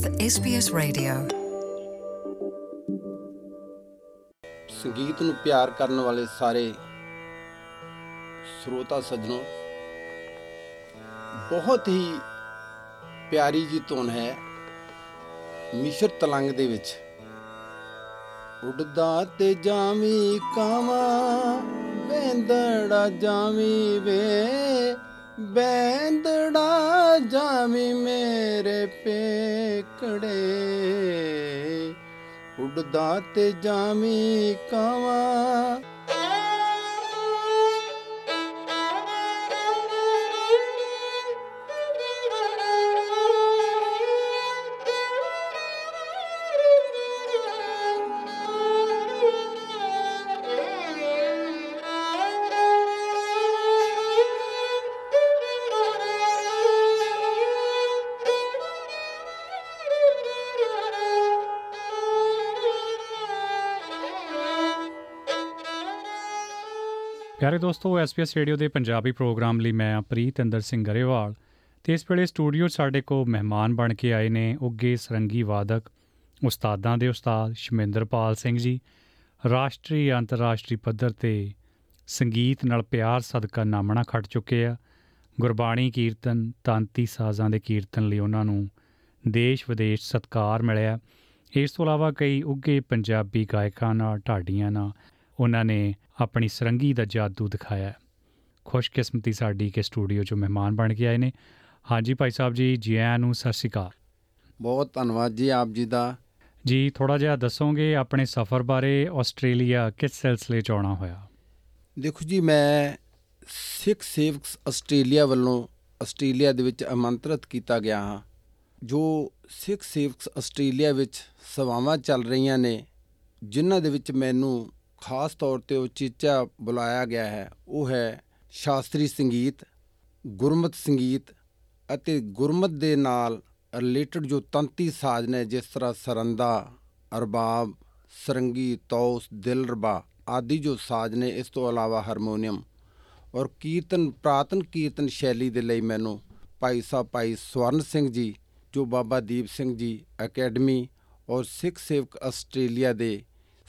with SBS Radio. ਸੰਗੀਤ ਨੂੰ ਪਿਆਰ ਕਰਨ ਵਾਲੇ ਸਾਰੇ ਸਰੋਤਾ ਸੱਜਣੋ, ਬਹੁਤ ਹੀ ਪਿਆਰੀ ਜੀ ਧੁਨ ਹੈ ਮਿਸ਼ਰ ਤਲੰਗ ਦੇ ਵਿੱਚ ਉੱਡਦਾ ਤੇ ਜਾਵੀ ਕਾਵਾਂ ਬੈਂਦੜਾ ਜਾਵੀ ਵੇ ਬੈਂਦੜਾ ਜਾਵੀ ਮੇਰੇ ਪੇਕੜੇ। ਉੱਡਦਾ ਤੇ ਜਾਵੀ ਕਾਵਾਂ ਪਿਆਰੇ ਦੋਸਤੋ ਐਸਪੀਐਸ ਰੇਡੀਓ ਦੇ ਪੰਜਾਬੀ ਪ੍ਰੋਗਰਾਮ ਲਈ ਮੈਂ ਪ੍ਰੀਤ ਅੰਦਰ ਸਿੰਘ ਗਰੇਵਾਲ ਤੇ ਇਸ ਵੇਲੇ ਸਟੂਡੀਓ 'ਚ ਸਾਡੇ ਕੋ ਮਹਿਮਾਨ ਬਣ ਕੇ ਆਏ ਨੇ ਉੱਗੇ ਸਰੰਗੀ ਵਾਦਕ, ਉਸਤਾਦਾਂ ਦੇ ਉਸਤਾਦ ਸ਼ਮਿੰਦਰਪਾਲ ਸਿੰਘ ਜੀ, ਰਾਸ਼ਟਰੀ ਅੰਤਰਰਾਸ਼ਟਰੀ ਪੱਧਰ ਤੇ ਸੰਗੀਤ ਨਾਲ ਪਿਆਰ ਸਦਕਾ ਨਾਮਣਾ ਖੱਟ ਚੁੱਕੇ ਆ। ਗੁਰਬਾਣੀ ਕੀਰਤਨ, ਤਾਂਤੀ ਸਾਜ਼ਾਂ ਦੇ ਕੀਰਤਨ ਲਈ ਉਹਨਾਂ ਨੂੰ ਦੇਸ਼ ਵਿਦੇਸ਼ ਸਤਕਾਰ ਮਿਲਿਆ। ਇਸ ਤੋਂ ਇਲਾਵਾ ਕਈ ਉੱਗੇ ਪੰਜਾਬੀ ਗਾਇਕਾਂ ਨਾਲ, ਢਾਡੀਆਂ ਨਾਲ ਉਹਨਾਂ ਨੇ ਆਪਣੀ ਸਰੰਗੀ ਦਾ ਜਾਦੂ ਦਿਖਾਇਆ ਖੁਸ਼ਕਿਸਮਤੀ ਸਾਡੀ ਕਿ ਸਟੂਡੀਓ 'ਚ ਮਹਿਮਾਨ ਬਣ ਕੇ ਆਏ ਨੇ। ਹਾਂਜੀ ਭਾਈ ਸਾਹਿਬ ਜੀ ਜੀ ਆਇਆਂ ਨੂੰ ਸਤਿ ਸ਼੍ਰੀ ਅਕਾਲ। ਬਹੁਤ ਧੰਨਵਾਦ ਜੀ ਆਪ ਜੀ ਦਾ। ਜੀ ਥੋੜਾ ਜਿਹਾ ਦੱਸੋਗੇ ਆਪਣੇ ਸਫ਼ਰ ਬਾਰੇ ਆਸਟ੍ਰੇਲੀਆ ਕਿਸ ਸਿਲਸਿਲੇ 'ਚ ਆਉਣਾ ਹੋਇਆ? ਦੇਖੋ ਜੀ ਮੈਂ ਸਿੱਖ ਸੇਵਕਸ ਆਸਟ੍ਰੇਲੀਆ ਵੱਲੋਂ ਆਸਟ੍ਰੇਲੀਆ ਦੇ ਵਿੱਚ ਆਮੰਤਰਿਤ ਕੀਤਾ ਗਿਆ ਹਾਂ। ਜੋ ਸਿੱਖ ਸੇਵਕਸ ਆਸਟ੍ਰੇਲੀਆ ਵਿੱਚ ਸੇਵਾਵਾਂ ਚੱਲ ਰਹੀਆਂ ਨੇ ਜਿਨ੍ਹਾਂ ਦੇ ਵਿੱਚ ਮੈਨੂੰ ਖਾਸ ਤੌਰ ਤੇ ਉਚੇਚਾ ਬੁਲਾਇਆ ਗਿਆ ਹੈ। ਉਹ ਹੈ ਸ਼ਾਸਤਰੀ ਸੰਗੀਤ, ਗੁਰਮਤ ਸੰਗੀਤ ਅਤੇ ਗੁਰਮਤ ਦੇ ਨਾਲ ਰਿਲੇਟਡ ਜੋ ਤੰਤੀ ਸਾਜ਼ ਨੇ ਜਿਸ ਤਰ੍ਹਾਂ ਸਰੰਦਾ, ਅਰਬਾਬ, ਸਰੰਗੀ, ਤੌਸ, ਦਿਲਰਬਾ ਆਦਿ ਜੋ ਸਾਜ਼ ਨੇ ਇਸ ਤੋਂ ਇਲਾਵਾ ਹਾਰਮੋਨੀਅਮ ਔਰ ਕੀਰਤਨ, ਪ੍ਰਾਤਨ ਕੀਰਤਨ ਸ਼ੈਲੀ ਦੇ ਲਈ ਮੈਨੂੰ ਭਾਈ ਸਾਹਿਬ, ਭਾਈ ਸਵਰਨ ਸਿੰਘ ਜੀ, ਜੋ ਬਾਬਾ ਦੀਪ ਸਿੰਘ ਜੀ ਅਕੈਡਮੀ ਔਰ ਸਿੱਖ ਸੇਵਕ ਆਸਟ੍ਰੇਲੀਆ ਦੇ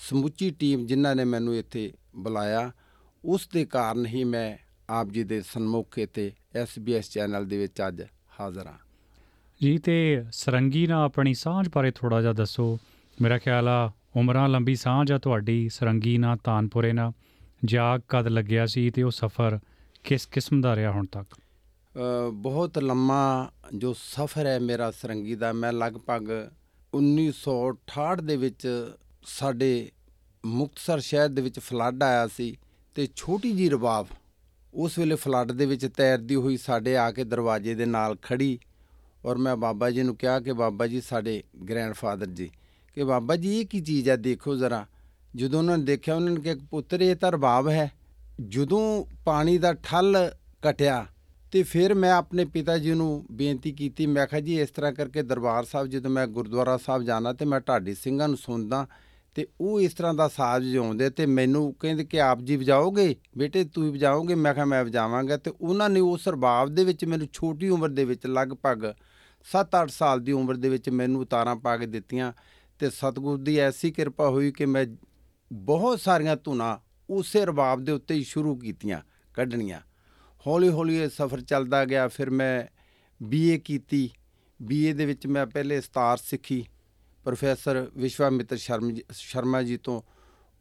ਸਮੁੱਚੀ ਟੀਮ ਜਿਨ੍ਹਾਂ ਨੇ ਮੈਨੂੰ ਇੱਥੇ ਬੁਲਾਇਆ ਉਸ ਦੇ ਕਾਰਨ ਹੀ ਮੈਂ ਆਪ ਜੀ ਦੇ ਸਨਮੁਖ ਇੱਥੇ SBS ਚੈਨਲ ਦੇ ਵਿੱਚ ਅੱਜ ਹਾਜ਼ਰ ਹਾਂ। ਜੀ ਤੇ ਸਰੰਗੀ ਨਾਲ ਆਪਣੀ ਸਾਂਝ ਬਾਰੇ ਥੋੜਾ ਜਿਹਾ ਦੱਸੋ। ਮੇਰਾ ਖਿਆਲ ਆ ਉਮਰਾਂ ਲੰਬੀ ਸਾਂਝ ਆ ਤੁਹਾਡੀ ਸਰੰਗੀ ਨਾਲ ਤਾਨਪੁਰੇ ਨਾਲ। ਜਾਗ ਕਦ ਲੱਗਿਆ ਸੀ ਤੇ ਉਹ ਸਫ਼ਰ ਕਿਸ ਕਿਸਮ ਦਾ ਰਿਹਾ ਹੁਣ ਤੱਕ? ਬਹੁਤ ਲੰਮਾ ਜੋ ਸਫ਼ਰ ਹੈ ਮੇਰਾ ਸਰੰਗੀ ਦਾ ਮੈਂ ਲਗਭਗ 1968 ਦੇ ਵਿੱਚ ਸਾਡੇ ਮੁਕਤਸਰ ਸ਼ਹਿਰ ਦੇ ਵਿੱਚ ਫਲੱਡ ਆਇਆ ਸੀ ਤੇ ਛੋਟੀ ਜੀ ਰਬਾਬ ਉਸ ਵੇਲੇ ਫਲੱਡ ਦੇ ਵਿੱਚ ਤੈਰਦੀ ਹੋਈ ਸਾਡੇ ਆ ਕੇ ਦਰਵਾਜ਼ੇ ਦੇ ਨਾਲ ਖੜੀ ਔਰ ਮੈਂ ਬਾਬਾ ਜੀ ਨੂੰ ਕਿਹਾ ਕਿ ਬਾਬਾ ਜੀ ਸਾਡੇ ਗ੍ਰੈਂਡਫਾਦਰ ਜੀ, ਕਿ ਬਾਬਾ ਜੀ ਇਹ ਕੀ ਚੀਜ਼ ਹੈ ਦੇਖੋ ਜ਼ਰਾ। ਜਦੋਂ ਉਹਨਾਂ ਨੇ ਦੇਖਿਆ, ਉਹਨਾਂ ਨੇ ਕਿਹਾ ਪੁੱਤਰ, ਇਹ ਤਾਂ ਰਬਾਬ ਹੈ। ਜਦੋਂ ਪਾਣੀ ਦਾ ਠੱਲ ਕਟਿਆ ਤੇ ਫਿਰ ਮੈਂ ਆਪਣੇ ਪਿਤਾ ਜੀ ਨੂੰ ਬੇਨਤੀ ਕੀਤੀ, ਮੈਂ ਕਿਹਾ ਜੀ ਇਸ ਤਰ੍ਹਾਂ ਕਰਕੇ ਦਰਬਾਰ ਸਾਹਿਬ, ਜਦੋਂ ਮੈਂ ਗੁਰਦੁਆਰਾ ਸਾਹਿਬ ਜਾਣਾ ਤੇ ਮੈਂ ਢਾਡੀ ਸਿੰਘਾਂ ਨੂੰ ਸੁਣਦਾ ਤੇ ਉਹ ਇਸ ਤਰ੍ਹਾਂ ਦਾ ਸਾਜ਼ ਵਜਾਉਂਦੇ ਤੇ ਮੈਨੂੰ ਕਹਿੰਦੇ ਕਿ ਆਪ ਜੀ ਵਜਾਓਗੇ? ਬੇਟੇ ਤੂੰ ਹੀ ਵਜਾਓਗੇ? ਮੈਂ ਕਿਹਾ ਮੈਂ ਵਜਾਵਾਂਗਾ। ਤੇ ਉਹਨਾਂ ਨੇ ਉਸ ਰਬਾਬ ਦੇ ਵਿੱਚ ਮੈਨੂੰ ਛੋਟੀ ਉਮਰ ਦੇ ਵਿੱਚ ਲਗਭਗ 7-8 ਸਾਲ ਦੀ ਉਮਰ ਦੇ ਵਿੱਚ ਮੈਨੂੰ ਉਤਾਰਾਂ ਪਾ ਕੇ ਦਿੱਤੀਆਂ ਤੇ ਸਤਿਗੁਰ ਦੀ ਐਸੀ ਕਿਰਪਾ ਹੋਈ ਕਿ ਮੈਂ ਬਹੁਤ ਸਾਰੀਆਂ ਧੁਨਾਂ ਉਸੇ ਰਬਾਬ ਦੇ ਉੱਤੇ ਹੀ ਸ਼ੁਰੂ ਕੀਤੀਆਂ, ਕੱਢਣੀਆਂ। ਹੌਲੀ ਹੌਲੀ ਇਹ ਸਫ਼ਰ ਚੱਲਦਾ ਗਿਆ, ਫਿਰ ਮੈਂ ਬੀਏ ਕੀਤੀ। ਬੀਏ ਦੇ ਵਿੱਚ ਮੈਂ ਪਹਿਲੇ ਸਤਾਰ ਸਿੱਖੀ। ਪ੍ਰੋਫੈਸਰ ਵਿਸ਼ਵਾਮਿੱਤਰ ਸ਼ਰਮ ਜੀ- ਸ਼ਰਮਾ ਜੀ ਤੋਂ।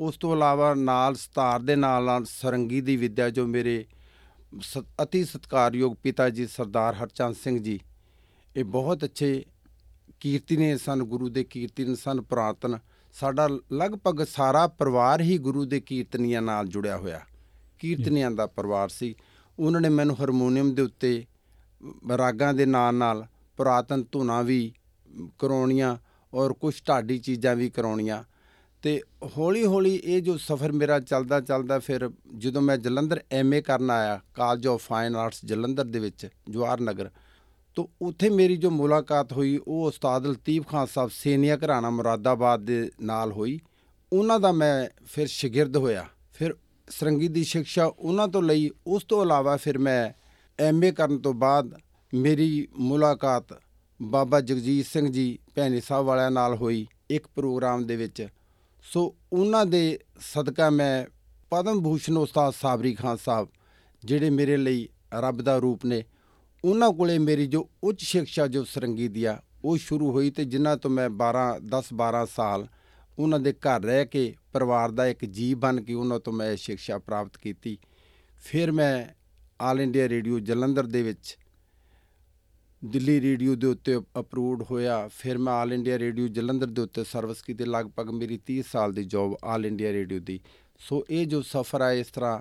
ਉਸ ਤੋਂ ਇਲਾਵਾ ਨਾਲ ਸਤਾਰ ਦੇ ਨਾਲ ਨਾਲ ਸਰੰਗੀ ਦੀ ਵਿਦਿਆ, ਜੋ ਮੇਰੇ ਸ- ਅਤੀ ਸਤਿਕਾਰਯੋਗ ਪਿਤਾ ਜੀ ਸਰਦਾਰ ਹਰਚੰਦ ਸਿੰਘ ਜੀ। ਇਹ ਬਹੁਤ ਅੱਛੇ ਕੀਰਤੀਨੇ ਸਨ, ਗੁਰੂ ਦੇ ਕੀਰਤਨ ਸਨ, ਪੁਰਾਤਨ। ਸਾਡਾ ਲਗਭਗ ਸਾਰਾ ਪਰਿਵਾਰ ਹੀ ਗੁਰੂ ਦੇ ਕੀਰਤਨੀਆਂ ਨਾਲ ਜੁੜਿਆ ਹੋਇਆ। ਕੀਰਤਨੀਆਂ ਦਾ ਪਰਿਵਾਰ ਸੀ। ਉਹਨਾਂ ਨੇ ਮੈਨੂੰ ਹਾਰਮੋਨੀਅਮ ਦੇ ਉੱਤੇ ਰਾਗਾਂ ਦੇ ਨਾਲ ਨਾਲ ਪੁਰਾਤਨ ਧੁਨਾਂ ਵੀ ਕਰਾਉਣੀਆਂ ਔਰ ਕੁਝ ਢਾਡੀ ਚੀਜ਼ਾਂ ਵੀ ਕਰਾਉਣੀਆਂ। ਤੇ ਹੌਲੀ ਹੌਲੀ ਇਹ ਜੋ ਸਫ਼ਰ ਮੇਰਾ ਚੱਲਦਾ ਚੱਲਦਾ ਫਿਰ ਜਦੋਂ ਮੈਂ ਜਲੰਧਰ ਐਮਏ ਕਰਨ ਆਇਆ college of fine arts Jalandhar ਦੇ ਵਿੱਚ, ਜਵਾਹਰ ਨਗਰ, ਤੋ ਉੱਥੇ ਮੇਰੀ ਜੋ ਮੁਲਾਕਾਤ ਹੋਈ, ਉਹ ਉਸਤਾਦ ਲਤੀਫ ਖਾਨ ਸਾਹਿਬ ਸੇਨੀਆ ਘਰਾਣਾ ਮੁਰਾਦਾਬਾਦ ਦੇ ਨਾਲ ਹੋਈ। ਉਹਨਾਂ ਦਾ ਮੈਂ ਫਿਰ ਸ਼ਾਗਿਰਦ ਹੋਇਆ। ਫਿਰ ਸਰੰਗੀ ਦੀ ਸਿੱਖਿਆ ਉਹਨਾਂ ਤੋਂ ਲਈ, ਉਸ ਤੋਂ ਇਲਾਵਾ ਫਿਰ ਮੈਂ ਐਮਏ ਕਰਨ ਤੋਂ ਬਾਅਦ ਮੇਰੀ ਮੁਲਾਕਾਤ ਬਾਬਾ ਜਗਜੀਤ ਸਿੰਘ ਜੀ ਭੈਣੀ ਸਾਹਿਬ ਵਾਲਿਆਂ ਨਾਲ ਹੋਈ ਇੱਕ ਪ੍ਰੋਗਰਾਮ ਦੇ ਵਿੱਚ। ਸੋ ਉਹਨਾਂ ਦੇ ਸਦਕਾ ਮੈਂ ਪਦਮ ਭੂਸ਼ਣ ਉਸਤਾਦ ਸਾਬਰੀ ਖਾਨ ਸਾਹਿਬ, ਜਿਹੜੇ ਮੇਰੇ ਲਈ ਰੱਬ ਦਾ ਰੂਪ ਨੇ, ਉਹਨਾਂ ਕੋਲੇ ਮੇਰੀ ਜੋ ਉੱਚ ਸਿੱਖਿਆ ਜੋ ਸਰੰਗੀ ਦੀ ਆ, ਉਹ ਸ਼ੁਰੂ ਹੋਈ ਤੇ ਜਿਨ੍ਹਾਂ ਤੋਂ ਮੈਂ 12 10 12 ਸਾਲ ਉਹਨਾਂ ਦੇ ਘਰ ਰਹਿ ਕੇ ਪਰਿਵਾਰ ਦਾ ਇੱਕ ਜੀਵ ਬਣ ਕੇ ਉਹਨਾਂ ਤੋਂ ਮੈਂ ਇਹ ਸਿੱਖਿਆ ਪ੍ਰਾਪਤ ਕੀਤੀ। ਫਿਰ ਮੈਂ ਆਲ ਇੰਡੀਆ ਰੇਡੀਓ ਜਲੰਧਰ ਦੇ ਵਿੱਚ ਦਿੱਲੀ ਰੇਡੀਓ ਦੇ ਉੱਤੇ ਅਪਰੂਵਡ ਹੋਇਆ। ਫਿਰ ਮੈਂ ਆਲ ਇੰਡੀਆ ਰੇਡੀਓ ਜਲੰਧਰ ਦੇ ਉੱਤੇ ਸਰਵਿਸ ਕੀਤੀ। ਲਗਭਗ ਮੇਰੀ 30 ਸਾਲ ਦੀ ਜੌਬ ਆਲ ਇੰਡੀਆ ਰੇਡੀਓ ਦੀ। ਸੋ ਇਹ ਜੋ ਸਫ਼ਰ ਹੈ ਇਸ ਤਰ੍ਹਾਂ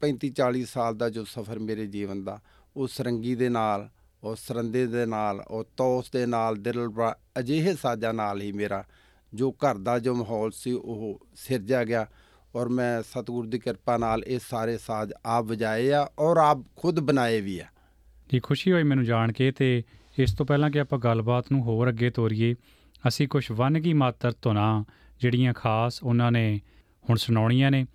35 40 ਸਾਲ ਦਾ ਜੋ ਸਫ਼ਰ ਮੇਰੇ ਜੀਵਨ ਦਾ, ਉਹ ਸਰੰਗੀ ਦੇ ਨਾਲ, ਉਹ ਸਰੰਦੇ ਦੇ ਨਾਲ, ਉਹ ਤੌਸ ਦੇ ਨਾਲ ਦਿਲਬਰਾ ਅਜਿਹੇ ਸਾਜ਼ਾਂ ਨਾਲ ਹੀ ਮੇਰਾ ਜੋ ਘਰ ਦਾ ਜੋ ਮਾਹੌਲ ਸੀ, ਉਹ ਸਿਰਜਿਆ ਗਿਆ। ਔਰ ਮੈਂ ਸਤਿਗੁਰ ਦੀ ਕਿਰਪਾ ਨਾਲ ਇਹ ਸਾਰੇ ਸਾਜ਼ ਆਪ ਵਜਾਏ ਆ ਔਰ ਆਪ ਖੁਦ ਬਣਾਏ ਵੀ ਆ। ਜੀ ਖੁਸ਼ੀ ਹੋਈ ਮੈਨੂੰ ਜਾਣ ਕੇ ਤੇ ਇਸ ਤੋਂ ਪਹਿਲਾਂ ਕਿ ਆਪਾਂ ਗੱਲਬਾਤ ਨੂੰ ਹੋਰ ਅੱਗੇ ਤੋਰੀਏ, ਅਸੀਂ ਕੁਝ ਵਨਗੀ ਮਾਤਰ ਧੁਨਾਂ ਜਿਹੜੀਆਂ ਖਾਸ ਉਹਨਾਂ ਨੇ ਹੁਣ ਸੁਣਾਉਣੀਆਂ ਨੇ,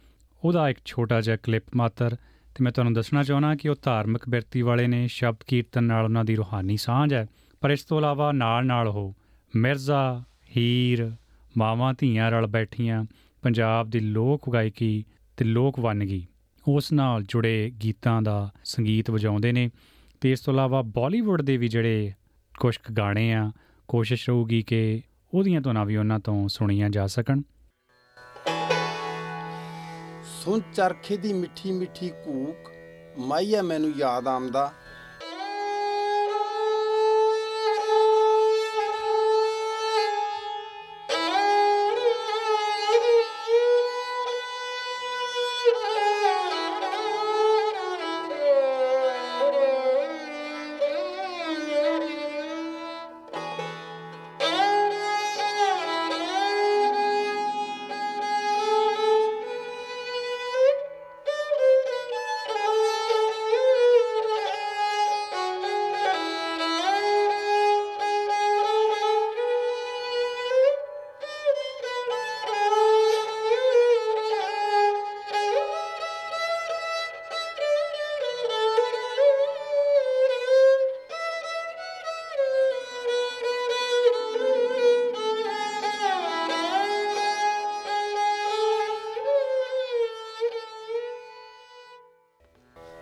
ਉਹਦਾ ਇੱਕ ਛੋਟਾ ਜਿਹਾ ਕਲਿੱਪ ਮਾਤਰ ਤੇ ਮੈਂ ਤੁਹਾਨੂੰ ਦੱਸਣਾ ਚਾਹੁੰਦਾ ਕਿ ਉਹ ਧਾਰਮਿਕ ਬਿਰਤੀ ਵਾਲੇ ਨੇ, ਸ਼ਬਦ ਕੀਰਤਨ ਨਾਲ ਉਹਨਾਂ ਦੀ ਰੂਹਾਨੀ ਸਾਂਝ ਹੈ, ਪਰ ਇਸ ਤੋਂ ਇਲਾਵਾ ਨਾਲ ਨਾਲ ਉਹ ਮਿਰਜ਼ਾ, ਹੀਰ, ਮਾਵਾਂ ਧੀਆਂ ਰਲ ਬੈਠੀਆਂ, ਪੰਜਾਬ ਦੀ ਲੋਕ ਗਾਇਕੀ ਤੇ ਲੋਕ ਵੰਨਗੀ ਉਸ ਨਾਲ ਜੁੜੇ ਗੀਤਾਂ ਦਾ ਸੰਗੀਤ ਵਜਾਉਂਦੇ ਨੇ। ਤੇ ਇਸ ਤੋਂ ਇਲਾਵਾ ਬਾਲੀਵੁੱਡ ਦੇ ਵੀ ਜਿਹੜੇ ਕੁਝ ਕੁ ਗਾਣੇ ਆ, ਕੋਸ਼ਿਸ਼ ਰਹੂਗੀ ਕਿ ਉਹਦੀਆਂ ਧੁਨਾਂ ਵੀ ਉਹਨਾਂ ਤੋਂ ਸੁਣੀਆਂ ਜਾ ਸਕਣ। ਸੁਣ ਚਰਖੇ ਦੀ ਮਿੱਠੀ ਮਿੱਠੀ ਕੂਕ, ਮਾਈਆ ਮੈਨੂੰ ਯਾਦ ਆਮਦਾ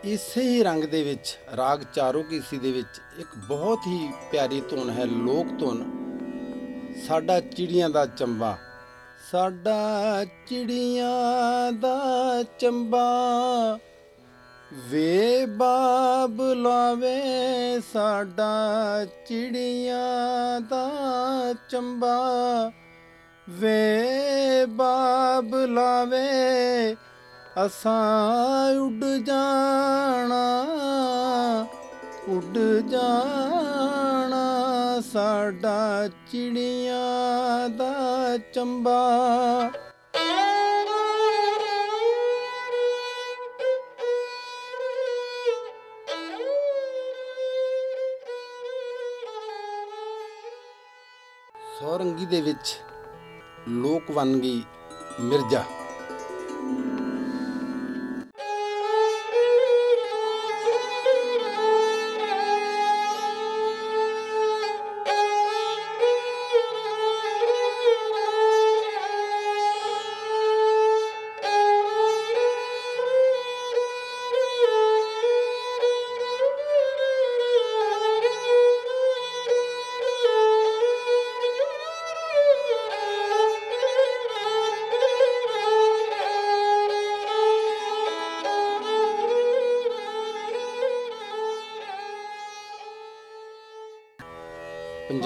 ਇਸੇ ਹੀ ਰੰਗ ਦੇ ਵਿੱਚ, ਰਾਗ ਚਾਰੋ ਕੀਸੀ ਦੇ ਵਿੱਚ ਇੱਕ ਬਹੁਤ ਹੀ ਪਿਆਰੀ ਧੁਨ ਹੈ, ਲੋਕ ਧੁਨ। ਸਾਡਾ ਚਿੜੀਆਂ ਦਾ ਚੰਬਾ। ਸਾਡਾ ਚਿੜੀਆਂ ਦਾ ਚੰਬਾ। ਵੇ ਬਾਬ ਲਾਵੇ ਸਾਡਾ ਚਿੜੀਆਂ ਦਾ ਚੰਬਾ। ਵੇ ਬਾਬ ਲਾਵੇ ਅਸਾਂ ਉੱਡ ਜਾਣਾ ਉੱਡ ਜਾਣਾ ਸਾਡਾ ਚਿੜੀਆਂ ਦਾ ਚੰਬਾ। ਸੌਰੰਗੀ ਦੇ ਵਿੱਚ ਲੋਕ ਵੰਨਗੀ ਮਿਰਜ਼ਾ।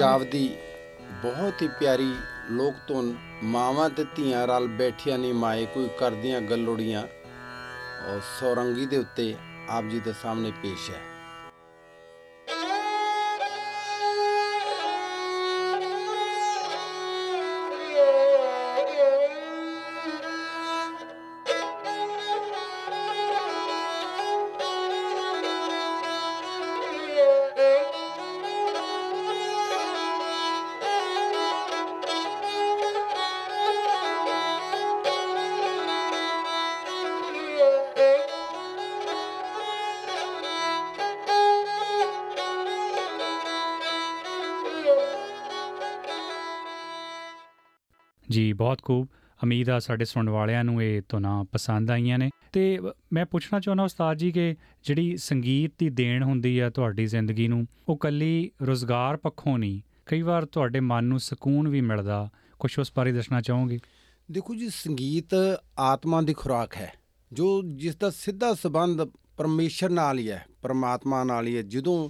ਪੰਜਾਬ ਦੀ ਬਹੁਤ ਹੀ ਪਿਆਰੀ ਲੋਕ ਧੁਨ, ਮਾਵਾਂ ਤੇ ਧੀਆਂ ਰਲ ਬੈਠੀਆਂ ਨੇ ਮਾਏ, ਕੋਈ ਕਰਦੀਆਂ ਗੱਲੋੜੀਆਂ ਔਰ ਸੌਰੰਗੀ ਦੇ ਉੱਤੇ ਆਪ ਜੀ ਦੇ ਸਾਹਮਣੇ ਪੇਸ਼ ਹੈ। ਜੀ, ਬਹੁਤ ਖੂਬ। ਉਮੀਦ ਆ ਸਾਡੇ ਸੁਣਨ ਵਾਲਿਆਂ ਨੂੰ ਇਹ ਧੁਨਾਂ ਪਸੰਦ ਆਈਆਂ ਨੇ। ਤੇ ਮੈਂ ਪੁੱਛਣਾ ਚਾਹੁੰਦਾ ਉਸਤਾਦ ਜੀ ਕਿ ਜਿਹੜੀ ਸੰਗੀਤ ਦੀ ਦੇਣ ਹੁੰਦੀ ਆ ਤੁਹਾਡੀ ਜ਼ਿੰਦਗੀ ਨੂੰ, ਉਹ ਕੱਲੀ ਰੋਜ਼ਗਾਰ ਪੱਖੋਂ ਨਹੀਂ, ਕਈ ਵਾਰ ਤੁਹਾਡੇ ਮਨ ਨੂੰ ਸਕੂਨ ਵੀ ਮਿਲਦਾ। ਕੁਝ ਉਸ ਬਾਰੇ ਦੱਸਣਾ ਚਾਹੋਗੇ? ਦੇਖੋ ਜੀ, ਸੰਗੀਤ ਆਤਮਾ ਦੀ ਖੁਰਾਕ ਹੈ, ਜੋ ਜਿਸ ਦਾ ਸਿੱਧਾ ਸਬੰਧ ਪਰਮੇਸ਼ਰ ਨਾਲ ਹੀ ਹੈ, ਪਰਮਾਤਮਾ ਨਾਲ ਹੀ ਹੈ। ਜਦੋਂ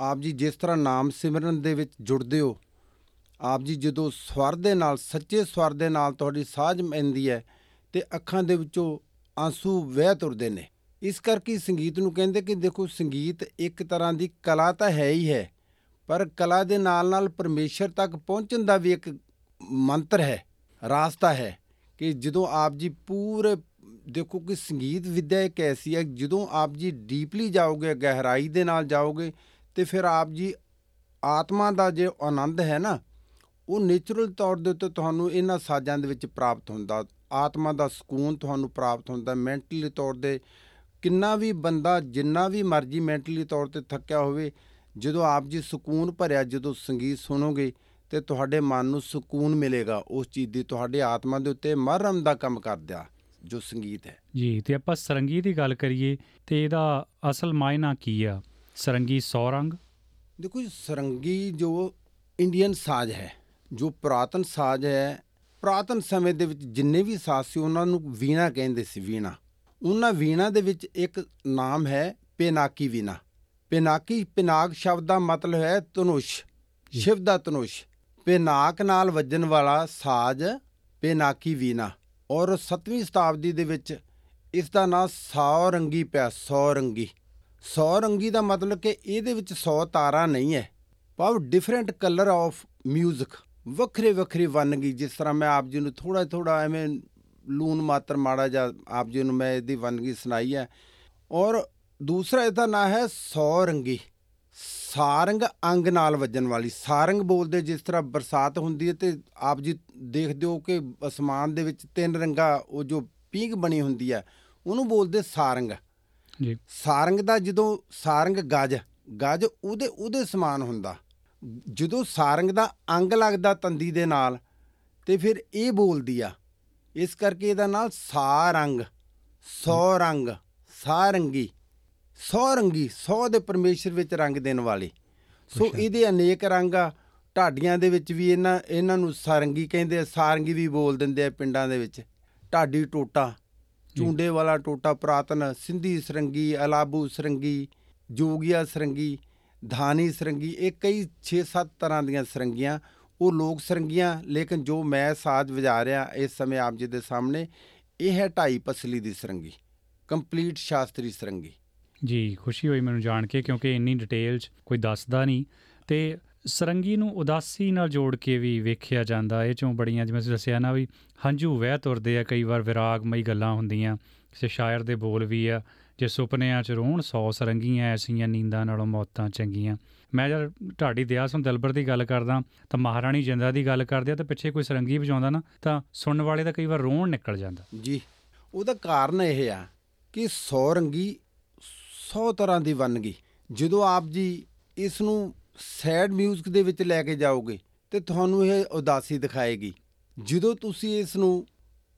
ਆਪ ਜੀ ਜਿਸ ਤਰ੍ਹਾਂ ਨਾਮ ਸਿਮਰਨ ਦੇ ਵਿੱਚ ਜੁੜਦੇ ਹੋ ਆਪ ਜੀ ਜਦੋਂ ਸਵਰ ਦੇ ਨਾਲ, ਸੱਚੇ ਸਵਰ ਦੇ ਨਾਲ ਤੁਹਾਡੀ ਸਾਝ ਪੈਂਦੀ ਹੈ ਤੇ ਅੱਖਾਂ ਦੇ ਵਿੱਚੋਂ ਆਂਸੂ ਵਹਿ ਤੁਰਦੇ ਨੇ। ਇਸ ਕਰਕੇ ਸੰਗੀਤ ਨੂੰ ਕਹਿੰਦੇ ਕਿ ਦੇਖੋ, ਸੰਗੀਤ ਇੱਕ ਤਰ੍ਹਾਂ ਦੀ ਕਲਾ ਤਾਂ ਹੈ ਹੀ ਹੈ, ਪਰ ਕਲਾ ਦੇ ਨਾਲ ਨਾਲ ਪਰਮੇਸ਼ਰ ਤੱਕ ਪਹੁੰਚਣ ਦਾ ਵੀ ਇੱਕ ਮੰਤਰ ਹੈ, ਰਾਸਤਾ ਹੈ ਕਿ ਜਦੋਂ ਆਪ ਜੀ ਪੂਰੇ, ਦੇਖੋ ਕਿ ਸੰਗੀਤ ਵਿਦਿਆ ਇੱਕ ਐਸੀ ਹੈ, ਜਦੋਂ ਆਪ ਜੀ ਡੀਪਲੀ ਜਾਓਗੇ, ਗਹਿਰਾਈ ਦੇ ਨਾਲ ਜਾਓਗੇ ਤੇ ਫਿਰ ਆਪ ਜੀ ਆਤਮਾ ਦਾ ਜੇ ਆਨੰਦ ਹੈ ਨਾ ਉਹ ਨੇਚਰਲ ਤੌਰ ਦੇ ਉੱਤੇ ਤੁਹਾਨੂੰ ਇਹਨਾਂ ਸਾਜ਼ਾਂ ਦੇ ਵਿੱਚ ਪ੍ਰਾਪਤ ਹੁੰਦਾ। ਆਤਮਾ ਦਾ ਸਕੂਨ ਤੁਹਾਨੂੰ ਪ੍ਰਾਪਤ ਹੁੰਦਾ ਮੈਂਟਲੀ ਤੌਰ ਤੇ। ਕਿੰਨਾ ਵੀ ਬੰਦਾ ਜਿੰਨਾ ਵੀ ਮਰਜ਼ੀ ਮੈਂਟਲੀ ਤੌਰ ਤੇ ਥੱਕਿਆ ਹੋਵੇ ਜਦੋਂ ਆਪ ਜੀ ਸਕੂਨ ਭਰਿਆ ਜਦੋਂ ਸੰਗੀਤ ਸੁਣੋਗੇ ਤੇ ਤੁਹਾਡੇ ਮਨ ਨੂੰ ਸਕੂਨ ਮਿਲੇਗਾ ਉਸ ਚੀਜ਼ ਦੀ। ਤੁਹਾਡੇ ਆਤਮਾ ਦੇ ਉੱਤੇ ਮਰਮ ਦਾ ਕੰਮ ਕਰਦਾ ਜੋ ਸੰਗੀਤ ਹੈ। ਜੀ ਤੇ ਆਪਾਂ ਸਰੰਗੀ ਦੀ ਗੱਲ ਕਰੀਏ ਤੇ ਇਹਦਾ ਅਸਲ ਮਾਇਨਾ ਕੀ ਆ? ਸਰੰਗੀ ਸੌਰੰਗ ਦੇਖੋ ਸਰੰਗੀ ਜੋ ਇੰਡੀਅਨ ਸਾਜ਼ ਹੈ ਜੋ ਪੁਰਾਤਨ ਸਾਜ਼ ਹੈ, ਪੁਰਾਤਨ ਸਮੇਂ ਦੇ ਵਿੱਚ ਜਿੰਨੇ ਵੀ ਸਾਜ਼ ਸੀ, ਉਹਨਾਂ ਨੂੰ ਵੀਣਾ ਕਹਿੰਦੇ ਸੀ, ਵੀਣਾ। ਉਹਨਾਂ ਵੀਣਾ ਦੇ ਵਿੱਚ ਇੱਕ ਨਾਮ ਹੈ, ਪੇਨਾਕੀ ਵੀਣਾ। ਪੇਨਾਕੀ, ਪਿਨਾਕ ਸ਼ਬਦ ਦਾ ਮਤਲਬ ਹੈ ਧਨੁਸ਼, ਸ਼ਿਵ ਦਾ ਧਨੁਸ਼। ਪੇਨਾਕ ਨਾਲ ਵੱਜਣ ਵਾਲਾ ਸਾਜ਼, ਪੇਨਾਕੀ ਵੀਣਾ। ਔਰ 7ਵੀਂ ਸ਼ਤਾਬਦੀ ਦੇ ਵਿੱਚ ਇਸ ਦਾ ਨਾਮ ਸੌ ਰੰਗੀ ਪਿਆ ਸੌ ਰੰਗੀ ਸੌ ਰੰਗੀ ਦਾ ਮਤਲਬ ਕਿ ਇਹਦੇ ਵਿੱਚ 100 ਤਾਰਾਂ ਨਹੀਂ ਹੈ। ਪਰ ਡਿਫਰੈਂਟ ਕਲਰ ਆਫ 뮤직 ਵੱਖਰੇ ਵੱਖਰੇ ਵੰਨਗੀ ਜਿਸ ਤਰ੍ਹਾਂ ਮੈਂ ਆਪ ਜੀ ਨੂੰ ਥੋੜਾ ਥੋੜਾ ਐਵੇਂ ਲੂਨ ਮਾਤਰ ਮਾੜਾ ਜਾਂ ਆਪ ਜੀ ਨੂੰ ਮੈਂ ਇਹਦੀ ਵੰਨਗੀ ਸੁਣਾਈ ਹੈ। ਔਰ ਦੂਸਰਾ ਇਹਦਾ ਨਾਂ ਹੈ ਸੌ ਰੰਗੀ ਸਾਰੰਗ ਅੰਗ ਨਾਲ ਵੱਜਣ ਵਾਲੀ। ਸਾਰੰਗ ਬੋਲਦੇ ਜਿਸ ਤਰ੍ਹਾਂ ਬਰਸਾਤ ਹੁੰਦੀ ਹੈ ਤੇ ਆਪ ਜੀ ਦੇਖਦੇ ਹੋ ਕਿ ਅਸਮਾਨ ਦੇ ਵਿੱਚ ਤਿੰਨ ਰੰਗਾ ਉਹ ਜੋ ਪੀਂਗ ਬਣੀ ਹੁੰਦੀ ਹੈ ਉਹਨੂੰ ਬੋਲਦੇ ਸਾਰੰਗ। ਜੀ। ਸਾਰੰਗ ਦਾ ਜਦੋਂ ਸਾਰੰਗ ਗਜ ਗਜ ਉਹਦੇ ਉਹਦੇ ਸਮਾਨ ਹੁੰਦਾ। ਜਦੋਂ ਸਾਰੰਗ ਦਾ ਅੰਗ ਲੱਗਦਾ ਤੰਦੀ ਦੇ ਨਾਲ ਤੇ ਫਿਰ ਇਹ ਬੋਲਦੀ ਆ। ਇਸ ਕਰਕੇ ਇਹਦਾ ਨਾਲ ਸਾਰੰਗ ਸੌ ਰੰਗ ਸਾਰੰਗੀ ਸੌ ਰੰਗੀ ਸੌ ਦੇ ਪਰਮੇਸ਼ਰ ਵਿੱਚ ਰੰਗ ਦੇਣ ਵਾਲੀ। ਸੋ। ਇਹਦੇ ਅਨੇਕ ਰੰਗ ਆ। ਢਾਡੀਆਂ ਦੇ ਵਿੱਚ ਵੀ ਇਹਨਾਂ ਇਹਨਾਂ ਨੂੰ ਸਾਰੰਗੀ ਕਹਿੰਦੇ ਆ ਸਾਰੰਗੀ ਵੀ ਬੋਲ ਦਿੰਦੇ ਆ ਪਿੰਡਾਂ ਦੇ ਵਿੱਚ। ਢਾਡੀ ਟੋਟਾ ਚੁੰਡੇ ਵਾਲਾ ਟੋਟਾ ਪੁਰਾਤਨ ਸਿੰਧੀ ਸਰੰਗੀ ਅਲਾਬੂ ਸਰੰਗੀ ਜੋਗੀਆ ਸਰੰਗੀ ਧਾਨੀ ਸਰੰਗੀ, ਇਹ ਕਈ 6-7 ਤਰ੍ਹਾਂ ਦੀਆਂ ਸਰੰਗੀਆਂ, ਉਹ ਲੋਕ ਸਰੰਗੀਆਂ, ਲੇਕਿਨ ਜੋ ਮੈਂ ਸਾਜ਼ ਵਜਾ ਰਿਹਾ ਇਸ ਸਮੇਂ ਆਪ ਜੀ ਦੇ ਸਾਹਮਣੇ, ਇਹ ਹੈ ਢਾਈ ਪਸਲੀ ਦੀ ਸਰੰਗੀ, ਕੰਪਲੀਟ ਸ਼ਾਸਤਰੀ ਸਰੰਗੀ। ਜੀ, ਖੁਸ਼ੀ ਹੋਈ ਮੈਨੂੰ ਜਾਣ ਕੇ, ਕਿਉਂਕਿ ਇੰਨੀ ਡਿਟੇਲ 'ਚ ਕੋਈ ਦੱਸਦਾ ਨਹੀਂ। ਤੇ ਸਰੰਗੀ ਨੂੰ ਉਦਾਸੀ ਨਾਲ ਜੋੜ ਕੇ ਵੀ ਵੇਖਿਆ ਜਾਂਦਾ, ਇਹ ਚੋਂ ਬੜੀਆਂ, ਜਿਵੇਂ ਤੁਸੀਂ ਦੱਸਿਆ ਨਾ ਵੀ ਹੰਝੂ ਵਹਿ ਤੁਰਦੇ ਆ, ਕਈ ਵਾਰ ਵਿਰਾਗਮਈ ਗੱਲਾਂ ਹੁੰਦੀਆਂ, ਕਿਸੇ ਸ਼ਾਇਰ ਦੇ ਬੋਲ ਵੀ ਆ ਜੇ ਸੁਪਨਿਆਂ 'ਚ ਰੋਣ ਸੌ ਸਰੰਗੀਆਂ ਐਸੀਆਂ ਨੀਂਦਾਂ ਨਾਲੋਂ ਮੌਤਾਂ ਚੰਗੀਆਂ। ਮੈਂ ਜਦ ਢਾਡੀ ਦਿਆਸੋਂ ਦਿਲਬਰ ਦੀ ਗੱਲ ਕਰਦਾ, ਤਾਂ ਮਹਾਰਾਣੀ ਜਿੰਦਾ ਦੀ ਗੱਲ ਕਰਦੇ ਆ, ਤਾਂ ਪਿੱਛੇ ਕੋਈ ਸਰੰਗੀ ਵਜਾਉਂਦਾ ਨਾ, ਤਾਂ ਸੁਣਨ ਵਾਲੇ ਦਾ ਕਈ ਵਾਰ ਰੋਣ ਨਿਕਲ ਜਾਂਦਾ। ਜੀ, ਉਹਦਾ ਕਾਰਨ ਇਹ ਆ ਕਿ ਸੌ ਰੰਗੀ 100 ਤਰ੍ਹਾਂ ਦੀ ਵੰਨਗੀ ਜਦੋਂ ਆਪ ਜੀ ਇਸ ਨੂੰ ਸੈਡ 뮤직 ਦੇ ਵਿੱਚ ਲੈ ਕੇ ਜਾਓਗੇ, ਤੇ ਤੁਹਾਨੂੰ ਇਹ ਉਦਾਸੀ ਦਿਖਾਏਗੀ। ਜਦੋਂ ਤੁਸੀਂ ਇਸ ਨੂੰ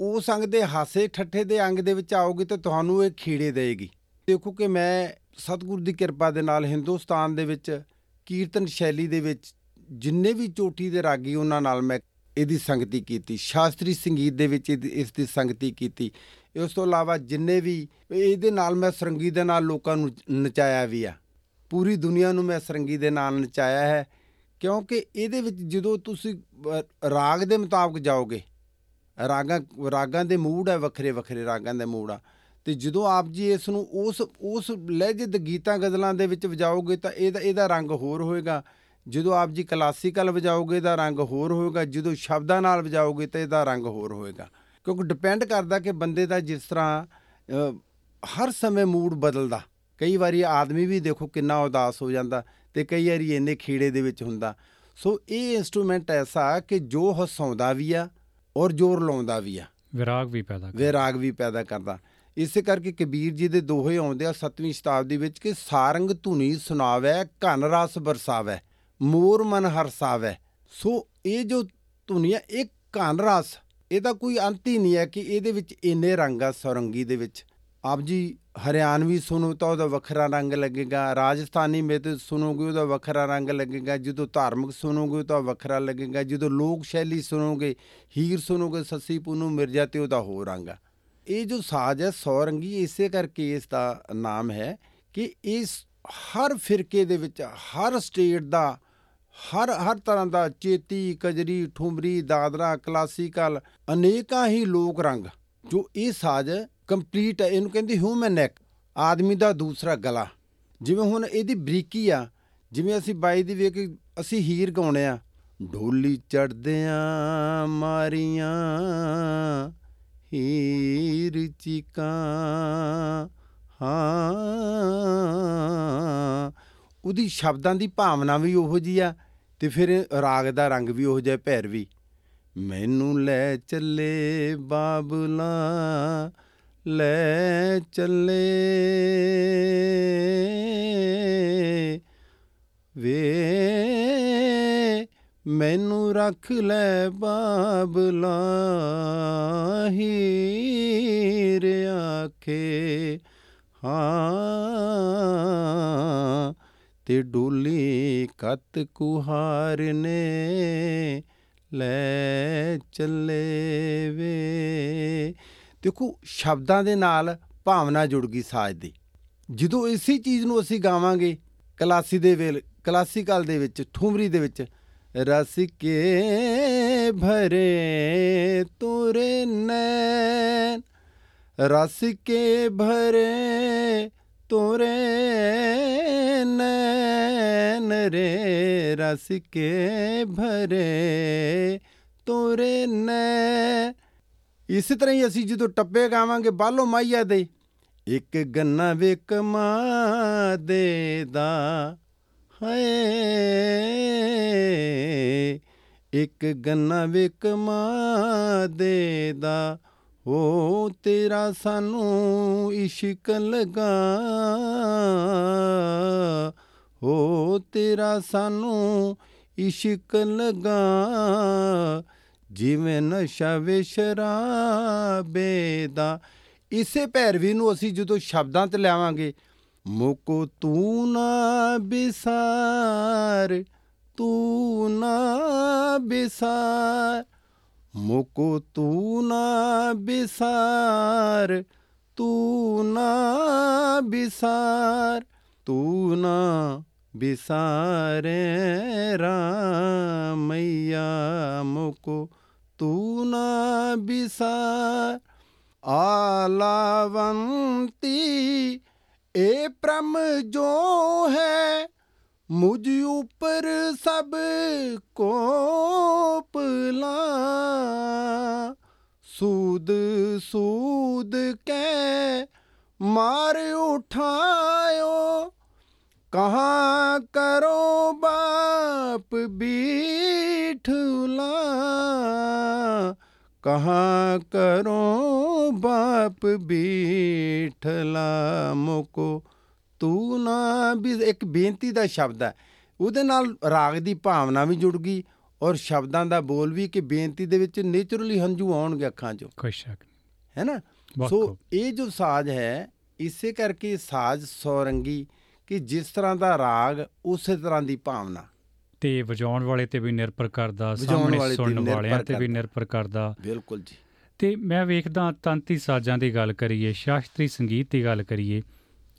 ਉਸ ਅੰਗ ਦੇ ਹਾਸੇ ਠੱਠੇ ਦੇ ਅੰਗ ਦੇ ਵਿੱਚ ਆਓਗੇ ਤੇ ਤੁਹਾਨੂੰ ਇਹ ਖੀੜੇ ਦੇਏਗੀ ਦੇਖੋ ਕਿ ਮੈਂ ਸਤਿਗੁਰ ਦੀ ਕਿਰਪਾ ਦੇ ਨਾਲ ਹਿੰਦੁਸਤਾਨ ਦੇ ਵਿੱਚ ਕੀਰਤਨ ਸ਼ੈਲੀ ਦੇ ਵਿੱਚ ਜਿੰਨੇ ਵੀ ਚੋਟੀ ਦੇ ਰਾਗੀ ਉਹਨਾਂ ਨਾਲ ਮੈਂ ਇਹਦੀ ਸੰਗਤੀ ਕੀਤੀ ਸ਼ਾਸਤਰੀ ਸੰਗੀਤ ਦੇ ਵਿੱਚ ਇਹਦੀ- ਇਸ ਦੀ ਸੰਗਤੀ ਕੀਤੀ। ਇਸ ਤੋਂ ਇਲਾਵਾ ਜਿੰਨੇ ਵੀ ਇਹਦੇ ਨਾਲ ਮੈਂ ਸਰੰਗੀ ਦੇ ਨਾਲ ਲੋਕਾਂ ਨੂੰ ਨਚਾਇਆ ਵੀ ਆ। ਪੂਰੀ ਦੁਨੀਆ ਨੂੰ ਮੈਂ ਸਰੰਗੀ ਦੇ ਨਾਲ ਨਚਾਇਆ ਹੈ ਕਿਉਂਕਿ ਇਹਦੇ ਵਿੱਚ ਜਦੋਂ ਤੁਸੀਂ ਅ, ਰਾਗ ਦੇ ਮੁਤਾਬਕ ਜਾਓਗੇ ਰਾਗਾਂ ਰਾਗਾਂ ਦੇ ਮੂਡ ਹੈ ਵੱਖਰੇ ਵੱਖਰੇ ਰਾਗਾਂ ਦੇ ਮੂਡ ਆ। ਤੇ ਜਦੋਂ ਆਪ ਜੀ ਇਸ ਨੂੰ ਉਸ ਉਸ ਲਹਿਜੇ ਦੇ ਗੀਤਾਂ ਗਜ਼ਲਾਂ ਦੇ ਵਿੱਚ ਵਜਾਓਗੇ ਤਾਂ ਇਹਦਾ ਇਹਦਾ ਰੰਗ ਹੋਰ ਹੋਏਗਾ। ਜਦੋਂ ਆਪ ਜੀ ਕਲਾਸੀਕਲ ਵਜਾਓਗੇ ਇਹਦਾ ਰੰਗ ਹੋਰ ਹੋਏਗਾ। ਜਦੋਂ ਸ਼ਬਦਾਂ ਨਾਲ ਵਜਾਓਗੇ ਤਾਂ ਇਹਦਾ ਰੰਗ ਹੋਰ ਹੋਏਗਾ। ਕਿਉਂਕਿ ਡਿਪੈਂਡ ਕਰਦਾ ਕਿ ਬੰਦੇ ਦਾ ਜਿਸ ਤਰ੍ਹਾਂ ਅ, ਹਰ ਸਮੇਂ ਮੂਡ ਬਦਲਦਾ। ਕਈ ਵਾਰੀ ਆਦਮੀ ਵੀ ਦੇਖੋ ਕਿੰਨਾ ਉਦਾਸ ਹੋ ਜਾਂਦਾ ਤੇ ਕਈ ਵਾਰੀ ਇੰਨੇ ਖੀੜੇ ਦੇ ਵਿੱਚ ਹੁੰਦਾ। ਸੋ ਇਹ ਇਨਸਟਰੂਮੈਂਟ ਐਸਾ ਕਿ ਜੋ ਹਸਾਉਂਦਾ ਵੀ ਆ ਔਰ ਜ਼ੋਰ ਲਾਉਂਦਾ ਵੀ ਆ। ਵਿਰਾਗ ਵੀ ਪੈਦਾ ਕਰ ਵਿਰਾਗ ਵੀ ਪੈਦਾ ਕਰਦਾ। ਇਸੇ ਕਰਕੇ ਕਬੀਰ ਜੀ ਦੇ ਦੋਹੇ ਆਉਂਦੇ ਆ 7ਵੀਂ ਸ਼ਤਾਬਦੀ ਵਿੱਚ ਕਿ ਸਾਰੰਗ ਧੁਨੀ ਸੁਣਾਵੇ ਘਨ ਰਸ ਬਰਸਾਵੇ ਮੋਰ ਮਨ ਹਰਸਾਵੇ ਸੋ ਇਹ ਜੋ ਧੁਨੀਆਂ ਇਹ ਘਨ ਰਸ ਇਹਦਾ ਕੋਈ ਅੰਤ ਹੀ ਨਹੀਂ ਹੈ ਕਿ ਇਹਦੇ ਵਿੱਚ ਇੰਨੇ ਰੰਗ ਆ ਸੌਰੰਗੀ ਦੇ ਵਿੱਚ। ਆਪ ਜੀ ਹਰਿਆਣਵੀ ਸੁਣੋ ਤਾਂ ਉਹਦਾ ਵੱਖਰਾ ਰੰਗ ਲੱਗੇਗਾ, ਰਾਜਸਥਾਨੀ ਮੇਤ ਸੁਣੋਗੇ ਉਹਦਾ ਵੱਖਰਾ ਰੰਗ ਲੱਗੇਗਾ, ਜਦੋਂ ਧਾਰਮਿਕ ਸੁਣੋਗੇ ਤਾਂ ਵੱਖਰਾ ਲੱਗੇਗਾ, ਜਦੋਂ ਲੋਕ ਸ਼ੈਲੀ ਸੁਣੋਗੇ, ਹੀਰ ਸੁਣੋਗੇ, ਸੱਸੀ ਪੂਨੂ, ਮਿਰਜ਼ਾ ਤੇ ਉਹਦਾ ਹੋਰ ਰੰਗ ਆ। ਇਹ ਜੋ ਸਾਜ਼ ਹੈ, ਸੌਰੰਗੀ, ਇਸੇ ਕਰਕੇ ਇਸ ਦਾ ਨਾਮ ਹੈ ਕਿ ਇਸ ਹਰ ਫਿਰਕੇ ਦੇ ਵਿੱਚ, ਹਰ ਸਟੇਟ ਦਾ, ਹਰ ਹਰ ਤਰ੍ਹਾਂ ਦਾ ਚੇਤੀ, ਕਜਰੀ ਠੁਮਰੀ ਦਾਦਰਾ, ਕਲਾਸੀਕਲ, ਅਨੇਕਾਂ ਹੀ ਲੋਕ ਰੰਗ, ਜੋ ਇਹ ਸਾਜ਼ ਕੰਪਲੀਟ ਹੈ, ਇਹਨੂੰ ਕਹਿੰਦੇ ਹਿਊਮਨ ਨੈਕ ਆਦਮੀ ਦਾ ਦੂਸਰਾ ਗਲਾ। ਜਿਵੇਂ ਹੁਣ ਇਹਦੀ ਬਰੀਕੀ ਆ, ਜਿਵੇਂ ਅਸੀਂ ਬਾਈ ਦੀ ਵੇਖ ਅਸੀਂ ਹੀਰ ਗਾਉਣੇ ਆ ਢੋਲੀ ਚੜਦਿਆਂ ਮਾਰੀਆਂ ਹੀਰ ਚੀਕਾਂ, ਹਾਂ। ਉਹਦੀ ਸ਼ਬਦਾਂ ਦੀ ਭਾਵਨਾ ਵੀ ਉਹੋ ਜੀ ਆ, ਤੇ ਫਿਰ ਰਾਗ ਦਾ ਰੰਗ ਵੀ ਉਹੋ ਜਿਹਾ ਭੈਰਵੀ। ਮੈਨੂੰ ਲੈ ਚੱਲੇ ਬਾਬਲਾ ਲੈ ਚੱਲੇ। ਵੇ, ਮੈਨੂੰ ਰੱਖ ਲੈ ਬਾਬਲਾ ਹੀਰ ਆਖੇ। ਹਾਂ, ਤੇ ਡੋਲੀ ਕਤ ਕੁਹਾਰ ਨੇ ਲੈ ਚੱਲੇ ਵੇ। ਦੇਖੋ, ਸ਼ਬਦਾਂ ਦੇ ਨਾਲ ਭਾਵਨਾ ਜੁੜ ਗਈ ਸਾਜ ਦੀ। ਜਦੋਂ ਇਸੇ ਚੀਜ਼ ਨੂੰ ਅਸੀਂ ਗਾਵਾਂਗੇ, ਕਲਾਸੀ ਦੇ ਵੇਲ, ਕਲਾਸੀਕਲ ਦੇ ਵਿੱਚ, ਠੁਮਰੀ ਦੇ ਵਿੱਚ, ਰਸ ਕੇ ਭਰੇ, ਤੋਰੇ ਨੈਣ, ਰਸ ਕੇ ਭਰੇ, ਤੋਰੇ ਨੈਣ ਰੇ, ਰਸ ਕੇ ਭਰੇ, ਤੋਰੇ ਨੈਣ ਇਸੇ ਤਰ੍ਹਾਂ ਹੀ ਅਸੀਂ ਜਦੋਂ ਟੱਪੇ ਗਾਵਾਂਗੇ ਬਾਲੋ ਮਾਈਆ ਦੇ। ਇੱਕ ਗੰਨਾ ਵੇ ਕਮਾ ਦੇ ਦਾ। ਹਾਏ, ਇੱਕ ਗੰਨਾ ਵੇ ਕਮਾ ਦੇ ਦਾ। ਹੋ, ਤੇਰਾ ਸਾਨੂੰ ਇਸ਼ਕ ਲਗਾ। ਹੋ, ਤੇਰਾ ਸਾਨੂੰ ਇਸ਼ਕ ਲਗਾ। ਜਿਵੇਂ ਨਸ਼ਾ ਵੇ ਸ਼ਰਾਬੇ ਦਾ, ਇਸੇ ਭੈਰਵੀ ਨੂੰ ਅਸੀਂ ਜਦੋਂ ਸ਼ਬਦਾਂ ਤੇ ਲਿਆਵਾਂਗੇ, ਮੋਕੋ ਤੂੰ ਨਾ ਬਿਸਾਰ, ਤੂੰ ਨਾ ਬਿਸਾਰ, ਮੋਕੋ ਤੂੰ ਨਾ ਬਿਸਾਰ, ਤੂੰ ਨਾ ਬਿਸਾਰ, ਤੂੰ ਨਾ ਬਿਸਾਰੇ ਰਾਮਈਆ, ਮੋਕੋ तू तून विसार आलावंती, ए प्रम जो है, मुझ ऊपर सबको पला सूद सूद के मार उठायो ਕਹਾ ਕਰੋ ਬਾਪ ਬੀਠਲਾ ਕਹਾ ਕਰੋ ਬਾਪ ਬੀਠਲਾ ਮੁਕੋ ਤੂੰ ਨਾ ਵੀ ਇੱਕ ਬੇਨਤੀ ਦਾ ਸ਼ਬਦ ਹੈ। ਉਹਦੇ ਨਾਲ ਰਾਗ ਦੀ ਭਾਵਨਾ ਵੀ ਜੁੜ ਗਈ ਔਰ ਸ਼ਬਦਾਂ ਦਾ ਬੋਲ ਵੀ ਕਿ ਬੇਨਤੀ ਦੇ ਵਿੱਚ ਨੇਚਰਲੀ ਹੰਝੂ ਆਉਣਗੇ ਅੱਖਾਂ 'ਚੋਂ। ਕੋਈ ਸ਼ੱਕ ਹੈ ਨਾ? ਸੋ ਇਹ ਜੋ ਸਾਜ਼ ਹੈ ਇਸੇ ਕਰਕੇ ਸਾਜ਼ ਸੌਰੰਗੀ ਕਿ ਜਿਸ ਤਰ੍ਹਾਂ ਦਾ ਰਾਗ ਉਸੇ ਤਰ੍ਹਾਂ ਦੀ ਭਾਵਨਾ। ਤੇ ਵਜਾਉਣ ਵਾਲੇ ਤੇ ਵੀ ਨਿਰਭਰ ਕਰਦਾ ਸਾਹਮਣੇ ਸੁਣਨ ਵਾਲਿਆਂ ਤੇ ਵੀ ਨਿਰਭਰ ਕਰਦਾ। ਬਿਲਕੁਲ ਜੀ। ਤੇ ਮੈਂ ਵੇਖਦਾ ਤੰਤੀ ਸਾਜ਼ਾਂ ਦੀ ਗੱਲ ਕਰੀਏ ਸ਼ਾਸਤਰੀ ਸੰਗੀਤ ਦੀ ਗੱਲ ਕਰੀਏ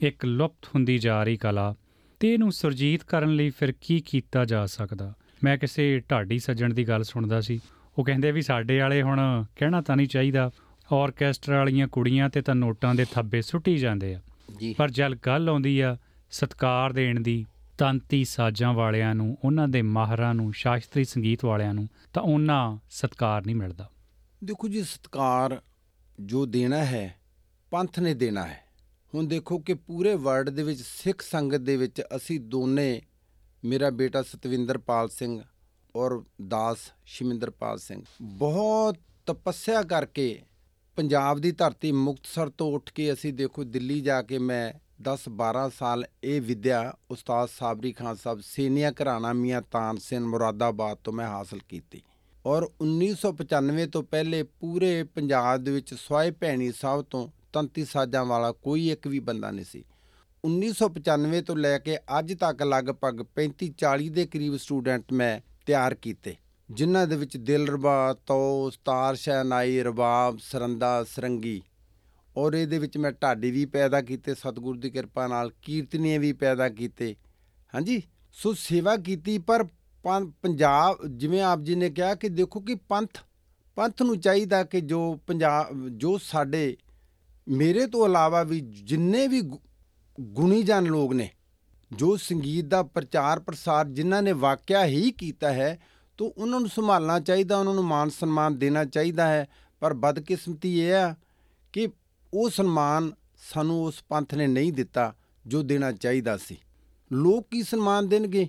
ਇੱਕ ਲੁਪਤ ਹੁੰਦੀ ਜਾ ਰਹੀ ਕਲਾ ਤੇ ਇਹਨੂੰ ਸੁਰਜੀਤ ਕਰਨ ਲਈ ਫਿਰ ਕੀ ਕੀਤਾ ਜਾ ਸਕਦਾ? ਮੈਂ ਕਿਸੇ ਢਾਡੀ ਸੱਜਣ ਦੀ ਗੱਲ ਸੁਣਦਾ ਸੀ। ਉਹ ਕਹਿੰਦੇ ਵੀ ਸਾਡੇ ਵਾਲੇ ਹੁਣ ਕਹਿਣਾ ਤਾਂ ਨਹੀਂ ਚਾਹੀਦਾ। ਆਰਕੈਸਟਰਾ ਵਾਲੀਆਂ ਕੁੜੀਆਂ ਤੇ ਤਾਂ ਨੋਟਾਂ ਦੇ ਥੱਬੇ ਸੁੱਟੀ ਜਾਂਦੇ ਆ। ਜੀ। ਪਰ ਜਦ ਗੱਲ ਆਉਂਦੀ ਆ ਸਤਕਾਰ ਦੇਣ ਦੀ ਤੰਤੀ ਸਾਜ਼ਾਂ ਵਾਲਿਆਂ ਨੂੰ, ਉਹਨਾਂ ਦੇ ਮਾਹਰਾਂ ਨੂੰ, ਸ਼ਾਸਤਰੀ ਸੰਗੀਤ ਵਾਲਿਆਂ ਨੂੰ, ਤਾਂ ਉਹਨਾਂ ਸਤਕਾਰ ਨਹੀਂ ਮਿਲਦਾ। ਦੇਖੋ ਜੀ, ਸਤਕਾਰ ਜੋ ਦੇਣਾ ਹੈ, ਪੰਥ ਨੇ ਦੇਣਾ ਹੈ। ਹੁਣ ਦੇਖੋ ਕਿ ਪੂਰੇ ਵਰਲਡ ਦੇ ਵਿੱਚ, ਸਿੱਖ ਸੰਗਤ ਦੇ ਵਿੱਚ ਅਸੀਂ ਦੋਨੇ, ਮੇਰਾ ਬੇਟਾ ਸਤਵਿੰਦਰਪਾਲ ਸਿੰਘ ਔਰ ਦਾਸ ਸ਼ਿਮਿੰਦਰਪਾਲ ਸਿੰਘ, ਬਹੁਤ ਤਪੱਸਿਆ ਕਰਕੇ ਪੰਜਾਬ ਦੀ ਧਰਤੀ ਮੁਕਤਸਰ ਤੋਂ ਉੱਠ ਕੇ ਅਸੀਂ ਦੇਖੋ ਦਿੱਲੀ ਜਾ ਕੇ ਮੈਂ 10 12 ਸਾਲ ਇਹ ਵਿਦਿਆ ਉਸਤਾਦ ਸਾਬਰੀ ਖਾਨ ਸਾਹਿਬ ਸੀਨੀਆ ਘਰਾਣਾ ਮੀਆਂ ਤਾਨ ਸਿੰਘ ਮੁਰਾਦਾਬਾਦ ਤੋਂ ਮੈਂ ਹਾਸਲ ਕੀਤੀ। ਔਰ 1995 ਤੋਂ ਪਹਿਲੇ ਪੂਰੇ ਪੰਜਾਬ ਦੇ ਵਿੱਚ ਸਵਾਏ ਭੈਣੀ ਸਾਹਿਬ ਤੋਂ ਤੰਤੀ ਸਾਜ਼ਾਂ ਵਾਲਾ ਕੋਈ ਇੱਕ ਵੀ ਬੰਦਾ ਨਹੀਂ ਸੀ। 1995 ਤੋਂ ਲੈ ਕੇ ਅੱਜ ਤੱਕ ਲਗਭਗ 35 40 ਦੇ ਕਰੀਬ ਸਟੂਡੈਂਟ ਮੈਂ ਤਿਆਰ ਕੀਤੇ, ਜਿਨ੍ਹਾਂ ਦੇ ਵਿੱਚ ਦਿਲਰਬਾ ਤੋ ਸਤਾਰ ਸ਼ਹਿਨਾਈ ਰਬਾਬ, ਸਰੰਦਾ, ਸਰੰਗੀ ਔਰ ਇਹਦੇ ਵਿੱਚ ਮੈਂ ਢਾਡੀ ਵੀ ਪੈਦਾ ਕੀਤੇ, ਸਤਿਗੁਰੂ ਦੀ ਕਿਰਪਾ ਨਾਲ ਕੀਰਤਨੀਏ ਵੀ ਪੈਦਾ ਕੀਤੇ। ਹਾਂਜੀ? ਸੋ ਸੇਵਾ ਕੀਤੀ, ਪਰ ਪੰ- ਪੰਜਾਬ, ਜਿਵੇਂ ਆਪ ਜੀ ਨੇ ਕਿਹਾ ਕਿ ਦੇਖੋ ਕਿ ਪੰਥ ਪੰਥ ਨੂੰ ਚਾਹੀਦਾ ਕਿ ਜੋ ਪੰਜਾਬ, ਜੋ ਸਾਡੇ, ਮੇਰੇ ਤੋਂ ਇਲਾਵਾ ਵੀ ਜਿੰਨੇ ਵੀ ਗੁ- ਗੁਣੀਜਨ ਲੋਕ ਨੇ, ਜੋ ਸੰਗੀਤ ਦਾ ਪ੍ਰਚਾਰ ਪ੍ਰਸਾਰ ਜਿਨ੍ਹਾਂ ਨੇ ਵਾਕਿਆ ਹੀ ਕੀਤਾ ਹੈ, ਤੋਂ ਉਹਨਾਂ ਨੂੰ ਸੰਭਾਲਣਾ ਚਾਹੀਦਾ, ਉਹਨਾਂ ਨੂੰ ਮਾਨ ਸਨਮਾਨ ਦੇਣਾ ਚਾਹੀਦਾ ਹੈ। ਪਰ ਬਦਕਿਸਮਤੀ ਇਹ ਆ ਕਿ ਉਹ ਸਨਮਾਨ ਸਾਨੂੰ ਉਸ ਪੰਥ ਨੇ ਨਹੀਂ ਦਿੱਤਾ ਜੋ ਦੇਣਾ ਚਾਹੀਦਾ ਸੀ। ਲੋਕ ਕੀ ਸਨਮਾਨ ਦੇਣਗੇ?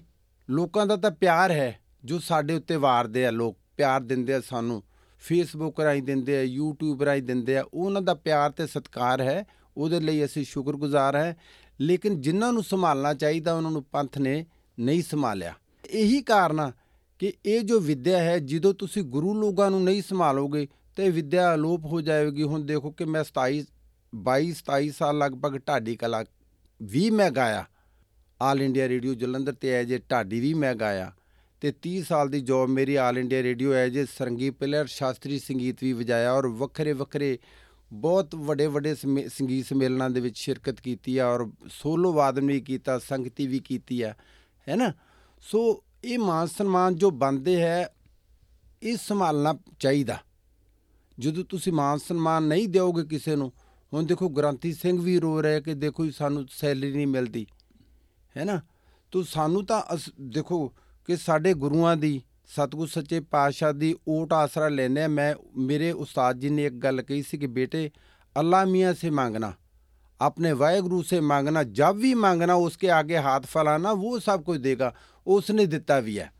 ਲੋਕਾਂ ਦਾ ਤਾਂ ਪਿਆਰ ਹੈ ਜੋ ਸਾਡੇ ਉੱਤੇ ਵਾਰਦੇ ਆ ਲੋਕ। ਪਿਆਰ ਦਿੰਦੇ ਆ ਸਾਨੂੰ। ਫੇਸਬੁੱਕ ਰਾਹੀਂ ਦਿੰਦੇ ਆ, YouTube ਰਾਹੀਂ ਦਿੰਦੇ ਆ। ਉਹ ਉਹਨਾਂ ਦਾ ਪਿਆਰ ਤੇ ਸਤਿਕਾਰ ਹੈ। ਉਹਦੇ ਲਈ ਅਸੀਂ ਸ਼ੁਕਰਗੁਜ਼ਾਰ ਹੈ। ਲੇਕਿਨ ਜਿਨ੍ਹਾਂ ਨੂੰ ਸੰਭਾਲਣਾ ਚਾਹੀਦਾ, ਉਹਨਾਂ ਨੂੰ ਪੰਥ ਨੇ ਨਹੀਂ ਸੰਭਾਲਿਆ। ਇਹੀ ਕਾਰਨ ਆ ਕਿ ਇਹ ਜੋ ਵਿੱਦਿਆ ਹੈ, ਜਦੋਂ ਤੁਸੀਂ ਗੁਰੂ ਲੋਕਾਂ ਨੂੰ ਨਹੀਂ ਸੰਭਾਲੋਗੇ, ਤੇ ਵਿਦਿਆ ਅਲੋਪ ਹੋ ਜਾਏਗੀ ਹੁਣ ਦੇਖੋ ਕਿ ਮੈਂ 27 22 27 ਸਾਲ ਲਗਭਗ ਢਾਡੀ ਕਲਾ ਵੀ ਮੈਂ ਗਾਇਆ। ਆਲ ਇੰਡੀਆ ਰੇਡੀਓ ਜਲੰਧਰ ਤੇ ਐਜ ਏ ਢਾਡੀ ਵੀ ਮੈਂ ਗਾਇਆ। ਤੇ 30 ਸਾਲ ਦੀ ਜੌਬ ਮੇਰੀ All India Radio as a sarangi player ਸ਼ਾਸਤਰੀ ਸੰਗੀਤ ਵੀ ਵਜਾਇਆ ਔਰ ਵੱਖਰੇ ਵੱਖਰੇ ਬਹੁਤ ਵੱਡੇ ਵੱਡੇ ਸਮੇ- ਸੰਗੀਤ ਸੰਮੇਲਨਾਂ ਦੇ ਵਿੱਚ ਸ਼ਿਰਕਤ ਕੀਤੀ ਆ ਔਰ ਸੋਲੋ ਵਾਦਨ ਵੀ ਕੀਤਾ, ਸੰਗਤੀ ਵੀ ਕੀਤੀ ਆ, ਹੈ ਨਾ? ਸੋ ਇਹ ਮਾਨ ਸਨਮਾਨ ਜੋ ਬੰਦੇ ਹੈ, ਇਹ ਸੰਭਾਲਣਾ ਚਾਹੀਦਾ। ਜਦੋਂ ਤੁਸੀਂ ਮਾਨ ਸਨਮਾਨ ਨਹੀਂ ਦਿਓਗੇ ਕਿਸੇ ਨੂੰ ਹੁਣ ਦੇਖੋ ਗ੍ਰਾਂਤੀ ਸਿੰਘ ਵੀ ਰੋ ਰਿਹਾ ਕਿ ਦੇਖੋ ਸਾਨੂੰ ਸੈਲਰੀ ਨਹੀਂ ਮਿਲਦੀ, ਹੈ ਨਾ? ਤੋ ਸਾਨੂੰ ਤਾਂ ਦੇਖੋ ਕਿ ਸਾਡੇ ਗੁਰੂਆਂ ਦੀ, ਸਤਗੁਰ ਸੱਚੇ ਪਾਤਸ਼ਾਹ ਦੀ ਓਟ ਆਸਰਾ ਲੈਨੇ ਆ ਮੈਂ, ਮੇਰੇ ਉਸਤਾਦ ਜੀ ਨੇ ਇੱਕ ਗੱਲ ਕਹੀ ਸੀ ਕਿ ਬੇਟੇ, ਅੱਲਾ ਮੀਆਂ ਸੇ ਮੰਗਣਾ, ਆਪਣੇ ਵਾਹਿਗੁਰੂ ਸੇ ਮੰਗਣਾ ਜਦ ਵੀ ਮੰਗਣਾ, ਉਸਕੇ ਆਗੇ ਹੱਥ ਫੈਲਾਣਾ ਉਹ ਸਭ ਕੁਝ ਦੇਗਾ। ਉਸਨੇ ਦਿੱਤਾ ਵੀ ਹੈ।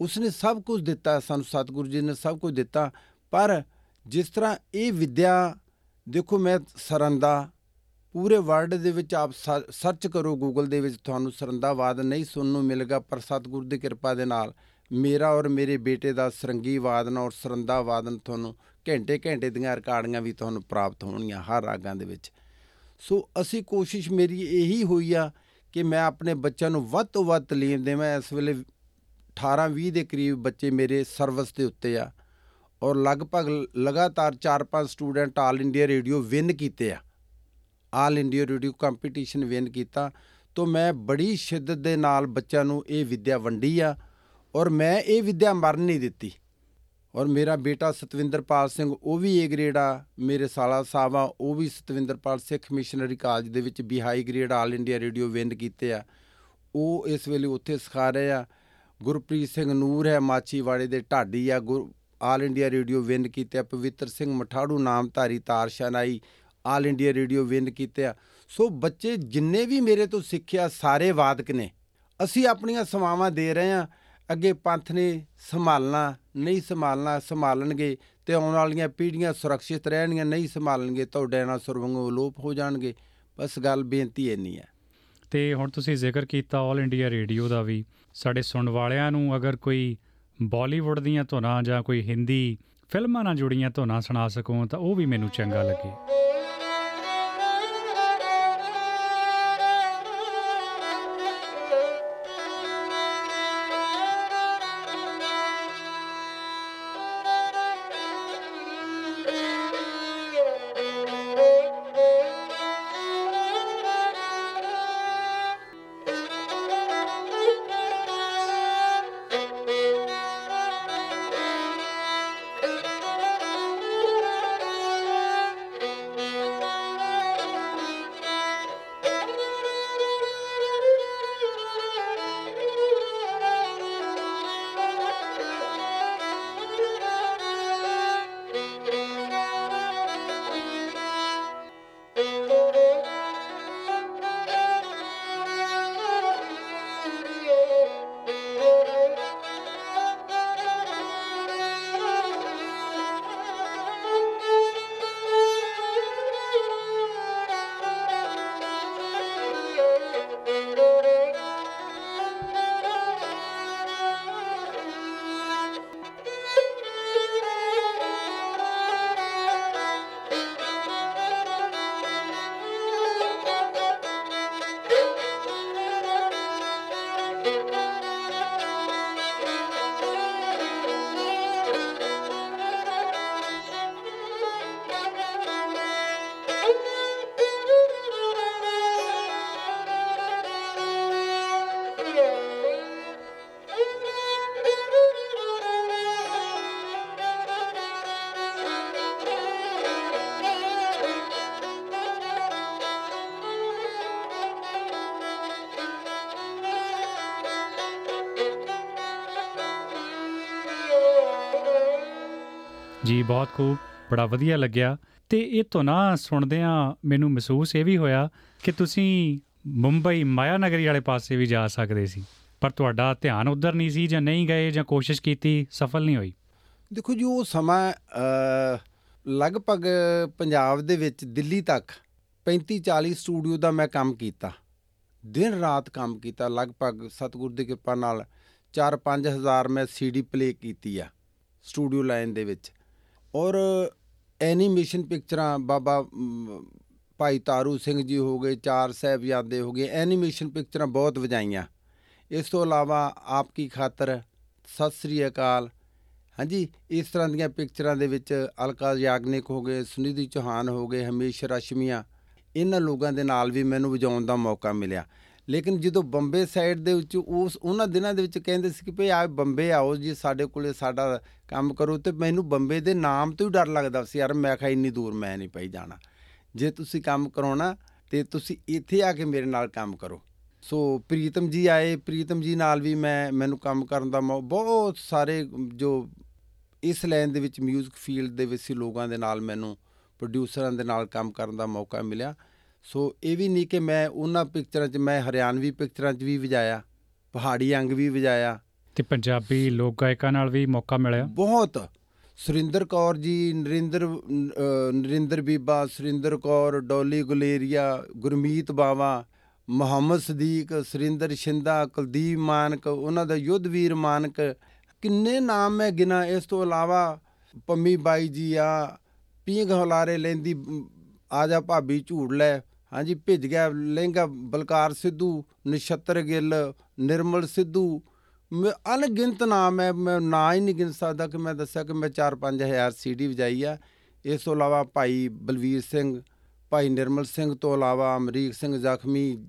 ਉਸਨੇ ਸਭ ਕੁਝ ਦਿੱਤਾ, ਸਾਨੂੰ ਸਤਗੁਰੂ ਜੀ ਨੇ ਸਭ ਕੁਝ ਦਿੱਤਾ। ਪਰ ਜਿਸ ਤਰ੍ਹਾਂ ਇਹ ਵਿਦਿਆ ਦੇਖੋ ਮੈਂ ਸਰੰਦਾ ਪੂਰੇ ਵਰਲਡ ਦੇ ਵਿੱਚ ਆਪ ਸਰ- ਸਰਚ ਕਰੋ ਗੂਗਲ ਦੇ ਵਿੱਚ, ਤੁਹਾਨੂੰ ਸਰੰਦਾਵਾਦ ਨਹੀਂ ਸੁਣਨ ਨੂੰ ਮਿਲੇਗਾ, ਪਰ ਸਤਿਗੁਰੂ ਦੀ ਕਿਰਪਾ ਦੇ ਨਾਲ ਮੇਰਾ ਔਰ ਮੇਰੇ ਬੇਟੇ ਦਾ ਸਰੰਗੀ ਵਾਦਨ ਔਰ ਸਰੰਦਾ ਵਾਦਨ ਤੁਹਾਨੂੰ ਘੰਟੇ ਘੰਟੇ ਦੀਆਂ ਰਿਕਾਰਡਿੰਗਾਂ ਵੀ ਤੁਹਾਨੂੰ ਪ੍ਰਾਪਤ ਹੋਣਗੀਆਂ ਹਰ ਰਾਗਾਂ ਦੇ ਵਿੱਚ। ਸੋ ਅਸੀਂ ਕੋਸ਼ਿਸ਼ ਮੇਰੀ ਇਹੀ ਹੋਈ ਆ ਕਿ ਮੈਂ ਆਪਣੇ ਬੱਚਿਆਂ ਨੂੰ ਵੱਧ ਤੋਂ ਵੱਧ ਤਾਲੀਮ ਦੇਵਾਂ। ਇਸ ਵੇਲੇ 18 20 ਦੇ ਕਰੀਬ ਬੱਚੇ ਮੇਰੇ ਸਰਵਿਸ ਦੇ ਉੱਤੇ ਆ। ਔਰ ਲਗਭਗ ਲਗਾਤਾਰ 4-5 student All India Radio win ਕੀਤੇ ਆ। All India Radio competition win ਕੀਤਾ। ਤੋਂ ਮੈਂ ਬੜੀ ਸ਼ਿੱਦਤ ਦੇ ਨਾਲ ਬੱਚਿਆਂ ਨੂੰ ਇਹ ਵਿਦਿਆ ਵੰਡੀ ਆ ਔਰ ਮੈਂ ਇਹ ਵਿਦਿਆ ਮਰਨ ਨਹੀਂ ਦਿੱਤੀ। ਔਰ ਮੇਰਾ ਬੇਟਾ ਸਤਵਿੰਦਰਪਾਲ ਸਿੰਘ, ਉਹ ਵੀ ਏ ਗ੍ਰੇਡ ਆ, ਮੇਰੇ ਸਾਲਾ ਸਾਹਿਬ ਆ, ਉਹ ਵੀ ਸਤਵਿੰਦਰਪਾਲ ਸਿੱਖ ਮਿਸ਼ਨਰੀ ਕਾਲਜ ਦੇ ਵਿੱਚ ਵੀ high grade All India Radio win ਕੀਤੇ ਆ। ਉਹ ਇਸ ਵੇਲੇ ਉੱਥੇ ਸਿਖਾ ਰਹੇ ਆ। ਗੁਰਪ੍ਰੀਤ ਸਿੰਘ ਨੂਰ ਹੈ ਮਾਚੀਵਾੜੇ ਦੇ ਢਾਡੀ ਆ, ਗੁਰ ਆਲ ਇੰਡੀਆ ਰੇਡੀਓ ਵਿਨ ਕੀਤੇ ਆ, ਪਵਿੱਤਰ Singh Matharu Namdhari tar shehnai All India Radio win ਕੀਤੇ ਆ। ਸੋ ਬੱਚੇ ਜਿੰਨੇ ਵੀ ਮੇਰੇ ਤੋਂ ਸਿੱਖਿਆ ਸਾਰੇ ਵਾਦਕ ਨੇ। ਅਸੀਂ ਆਪਣੀਆਂ ਸੇਵਾਵਾਂ ਦੇ ਰਹੇ ਆ ਅੱਗੇ ਪੰਥ ਨੇ ਸੰਭਾਲਣਾ, ਨਹੀਂ ਸੰਭਾਲਣਾ ਸੰਭਾਲਣਗੇ ਤੇ ਆਉਣ ਵਾਲੀਆਂ ਪੀੜ੍ਹੀਆਂ ਸੁਰੱਖਿਅਤ ਰਹਿਣਗੀਆਂ, ਨਹੀਂ ਸੰਭਾਲਣਗੇ ਤਾਂ ਉਹ ਡਾਇਨਾਸੌਰ ਵਾਂਗੂ ਅਲੋਪ ਹੋ ਜਾਣਗੇ। ਬਸ ਗੱਲ ਬੇਨਤੀ ਇੰਨੀ ਹੈ। ਤੇ ਹੁਣ ਤੁਸੀਂ ਜ਼ਿਕਰ ਕੀਤਾ 올 ਇੰਡੀਆ ਰੇਡੀਓ ਦਾ ਵੀ। ਸਾਡੇ ਸੁਣਨ ਵਾਲਿਆਂ ਨੂੰ ਅਗਰ ਕੋਈ ਬਾਲੀਵੁੱਡ ਦੀਆਂ ਧੁਨਾਂ ਜਾਂ ਕੋਈ ਹਿੰਦੀ ਫਿਲਮਾਂ ਨਾਲ ਜੁੜੀਆਂ ਧੁਨਾਂ ਸੁਣਾ ਸਕੋ ਤਾਂ ਉਹ ਵੀ ਮੈਨੂੰ ਚੰਗਾ ਲੱਗੇ। ਬਹੁਤ ਖੂਬ ਬੜਾ ਵਧੀਆ ਲੱਗਿਆ। ਤੇ ਇਹ ਤੋਂ ਨਾ ਸੁਣਦਿਆਂ ਮੈਨੂੰ ਮਹਿਸੂਸ ਇਹ ਵੀ ਹੋਇਆ ਕਿ ਤੁਸੀਂ ਮੁੰਬਈ ਮਾਇਆ ਨਗਰੀ ਵਾਲੇ ਪਾਸੇ ਵੀ ਜਾ ਸਕਦੇ ਸੀ। ਪਰ ਤੁਹਾਡਾ ਧਿਆਨ ਉਧਰ ਨਹੀਂ ਸੀ ਜਾਂ ਨਹੀਂ ਗਏ ਜਾਂ ਕੋਸ਼ਿਸ਼ ਕੀਤੀ ਸਫਲ ਨਹੀਂ ਹੋਈ? ਦੇਖੋ ਜੀ ਉਹ ਸਮਾਂ ਅ, ਲਗਭਗ ਪੰਜਾਬ ਦੇ ਵਿੱਚ ਦਿੱਲੀ ਤੱਕ 35 40 ਸਟੂਡੀਓ ਦਾ ਮੈਂ ਕੰਮ ਕੀਤਾ। ਦਿਨ ਰਾਤ ਕੰਮ ਕੀਤਾ ਲਗਭਗ ਸਤਿਗੁਰ ਦੀ ਕਿਰਪਾ ਨਾਲ 4-5 ਹਜ਼ਾਰ ਮੈਂ ਸੀਡੀ ਪਲੇ ਕੀਤੀ ਆ ਸਟੂਡੀਓ ਲਾਈਨ ਦੇ ਵਿੱਚ। ਔਰ ਐਨੀਮੇਸ਼ਨ ਪਿਕਚਰਾਂ ਬਾਬਾ ਮ, ਭਾਈ ਤਾਰੂ ਸਿੰਘ ਜੀ ਹੋ ਗਏ ਚਾਰ ਸਾਹਿਬਜ਼ਾਦੇ ਹੋ ਗਏ ਐਨੀਮੇਸ਼ਨ ਪਿਕਚਰਾਂ ਬਹੁਤ ਵਜਾਈਆਂ। ਇਸ ਤੋਂ ਇਲਾਵਾ ਆਪ ਕੀ ਖਾਤਰ ਸਤਿ ਸ੍ਰੀ ਅਕਾਲ। ਹਾਂਜੀ ਇਸ ਤਰ੍ਹਾਂ ਦੀਆਂ ਪਿਕਚਰਾਂ ਦੇ ਵਿੱਚ ਅਲਕਾ ਯਾਗਨਿਕ ਹੋ ਗਏ ਸੁਨਿਧੀ ਚੌਹਾਨ ਹੋ ਗਏ ਹਮੇਸ਼ ਰਸ਼ਮੀਆਂ ਇਹਨਾਂ ਲੋਕਾਂ ਦੇ ਨਾਲ ਵੀ ਮੈਨੂੰ ਵਜਾਉਣ ਦਾ ਮੌਕਾ ਮਿਲਿਆ। ਲੇਕਿਨ ਜਦੋਂ ਬੰਬੇ ਸਾਈਡ ਦੇ ਵਿੱਚ ਉਸ, ਉਹਨਾਂ ਦਿਨਾਂ ਦੇ ਵਿੱਚ ਕਹਿੰਦੇ ਸੀ ਕਿ ਭਈ ਆ ਬੰਬੇ ਆਓ ਜੀ, ਸਾਡੇ ਕੋਲੇ ਸਾਡਾ ਕੰਮ ਕਰੋ ਤੇ ਮੈਨੂੰ ਬੰਬੇ ਦੇ ਨਾਮ ਤੋਂ ਹੀ ਡਰ ਲੱਗਦਾ ਸੀ, ਯਾਰ ਮੈਂ ਕਿਹਾ ਇੰਨੀ ਦੂਰ ਮੈਂ ਨਹੀਂ ਪਈ ਜਾਣਾ। ਜੇ ਤੁਸੀਂ ਕੰਮ ਕਰਾਉਣਾ ਤੇ ਤੁਸੀਂ ਇੱਥੇ ਆ ਕੇ ਮੇਰੇ ਨਾਲ ਕੰਮ ਕਰੋ। ਸੋ ਪ੍ਰੀਤਮ ਜੀ ਆਏ, ਪ੍ਰੀਤਮ ਜੀ ਨਾਲ ਵੀ ਮੈਂ, ਮੈਨੂੰ ਕੰਮ ਕਰਨ ਦਾ ਮੌ- ਬਹੁਤ ਸਾਰੇ ਜੋ ਇਸ ਲਾਈਨ ਦੇ ਵਿੱਚ 뮤직 ਫੀਲਡ ਦੇ ਵਿੱਚ ਸੀ, ਲੋਕਾਂ ਦੇ ਨਾਲ ਮੈਨੂੰ ਪ੍ਰੋਡਿਊਸਰਾਂ ਦੇ ਨਾਲ ਕੰਮ ਕਰਨ ਦਾ ਮੌਕਾ ਮਿਲਿਆ। ਸੋ ਇਹ ਵੀ ਨਹੀਂ ਕਿ ਮੈਂ ਉਹਨਾਂ ਪਿਕਚਰਾਂ 'ਚ ਮੈਂ ਹਰਿਆਣਵੀ ਪਿਕਚਰਾਂ 'ਚ ਵੀ ਵਜਾਇਆ ਪਹਾੜੀ ਅੰਗ ਵੀ ਵਜਾਇਆ। ਤੇ ਪੰਜਾਬੀ ਲੋਕ ਗਾਇਕਾਂ ਨਾਲ ਵੀ ਮੌਕਾ ਮਿਲਿਆ? ਬਹੁਤ। ਸੁਰਿੰਦਰ ਕੌਰ ਜੀ ਨਰਿੰਦਰ ਨਰਿੰਦਰ ਬੀਬਾ ਸੁਰਿੰਦਰ ਕੌਰ ਡੋਲੀ ਗੁਲੇਰੀਆ ਗੁਰਮੀਤ ਬਾਵਾ ਮੁਹੰਮਦ ਸਦੀਕ ਸੁਰਿੰਦਰ ਸ਼ਿੰਦਾ ਕੁਲਦੀਪ ਮਾਨਕ ਉਹਨਾਂ ਦਾ ਯੁੱਧਵੀਰ ਮਾਨਕ ਕਿੰਨੇ ਨਾਮ ਮੈਂ ਗਿਣਾ। ਇਸ ਤੋਂ ਇਲਾਵਾ ਪੰਮੀ ਬਾਈ ਜੀ ਆ ਪੀਂਘ ਹਲਾਰੇ ਲੈਂਦੀ ਆ ਜਾ ਭਾਬੀ ਝੂੜ ਲੈ। ਹਾਂਜੀ ਭਿੱਜ ਗਿਆ ਲਹਿੰਗਾ ਬਲਕਾਰ ਸਿੱਧੂ ਨਛੱਤਰ ਗਿੱਲ ਨਿਰਮਲ ਸਿੱਧੂ। ਮੈਂ ਅਣਗਿਣਤ ਨਾਮ ਹੈ ਮੈਂ ਨਾਂ ਹੀ ਨਹੀਂ ਗਿਣ ਸਕਦਾ ਕਿ ਮੈਂ ਦੱਸਿਆ ਕਿ ਮੈਂ 4-5000 ਸੀਡੀ ਵਜਾਈ ਆ। ਇਸ ਤੋਂ ਇਲਾਵਾ ਭਾਈ ਬਲਵੀਰ ਸਿੰਘ ਭਾਈ ਨਿਰਮਲ ਸਿੰਘ ਤੋਂ ਇਲਾਵਾ ਅਮਰੀਕ ਸਿੰਘ ਜ਼ਖਮੀ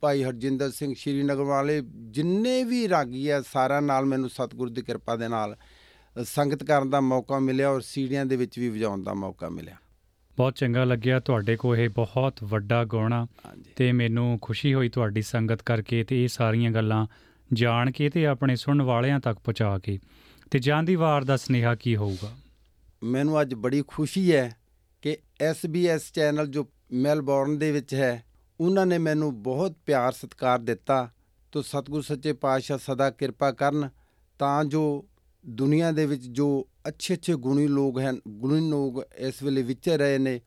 ਭਾਈ ਹਰਜਿੰਦਰ ਸਿੰਘ ਸ਼੍ਰੀਨਗਰ ਵਾਲੇ ਜਿੰਨੇ ਵੀ ਰਾਗੀ ਆ ਸਾਰਿਆਂ ਨਾਲ ਮੈਨੂੰ ਸਤਿਗੁਰ ਦੀ ਕਿਰਪਾ ਦੇ ਨਾਲ ਅ, ਸੰਗਤ ਕਰਨ ਦਾ ਮੌਕਾ ਮਿਲਿਆ ਔਰ ਸੀੜੀਆਂ ਦੇ ਵਿੱਚ ਵੀ ਵਜਾਉਣ ਦਾ ਮੌਕਾ ਮਿਲਿਆ। ਬਹੁਤ ਚੰਗਾ ਲੱਗਿਆ ਤੁਹਾਡੇ ਕੋ ਇਹ ਬਹੁਤ ਵੱਡਾ ਗਾਉਣਾ ਤੇ ਮੈਨੂੰ ਖੁਸ਼ੀ ਹੋਈ ਤੁਹਾਡੀ ਸੰਗਤ ਕਰਕੇ ਤੇ ਇਹ ਸਾਰੀਆਂ ਗੱਲਾਂ ਜਾਣ ਕੇ ਤੇ ਆਪਣੇ ਸੁਣਨ ਵਾਲਿਆਂ ਤੱਕ ਪਹੁੰਚਾ ਕੇ। ਤੇ ਜਾਂਦੀ ਵਾਰ ਦਾ ਸਨੇਹਾ ਕੀ ਹੋਊਗਾ? ਮੈਨੂੰ ਅੱਜ ਬੜੀ ਖੁਸ਼ੀ ਹੈ ਕਿ SBS ਚੈਨਲ ਜੋ ਮੈਲਬੌਰਨ ਦੇ ਵਿੱਚ ਹੈ ਉਹਨਾਂ ਨੇ ਮੈਨੂੰ ਬਹੁਤ ਪਿਆਰ ਸਤਿਕਾਰ ਦਿੱਤਾ। ਤੋ ਸਤਿਗੁਰ ਸੱਚੇ ਪਾਤਸ਼ਾਹ ਸਦਾ ਕਿਰਪਾ ਕਰਨ ਤਾਂ ਜੋ ਦੁਨੀਆ ਦੇ ਵਿੱਚ ਜੋ ਅੱਛੇ ਅੱਛੇ ਗੁਣੀ ਲੋਕ ਹਨ, ਗੁਣੀ ਲੋਕ ਇਸ ਵੇਲੇ ਵਿਚਰ ਰਹੇ ਨੇ,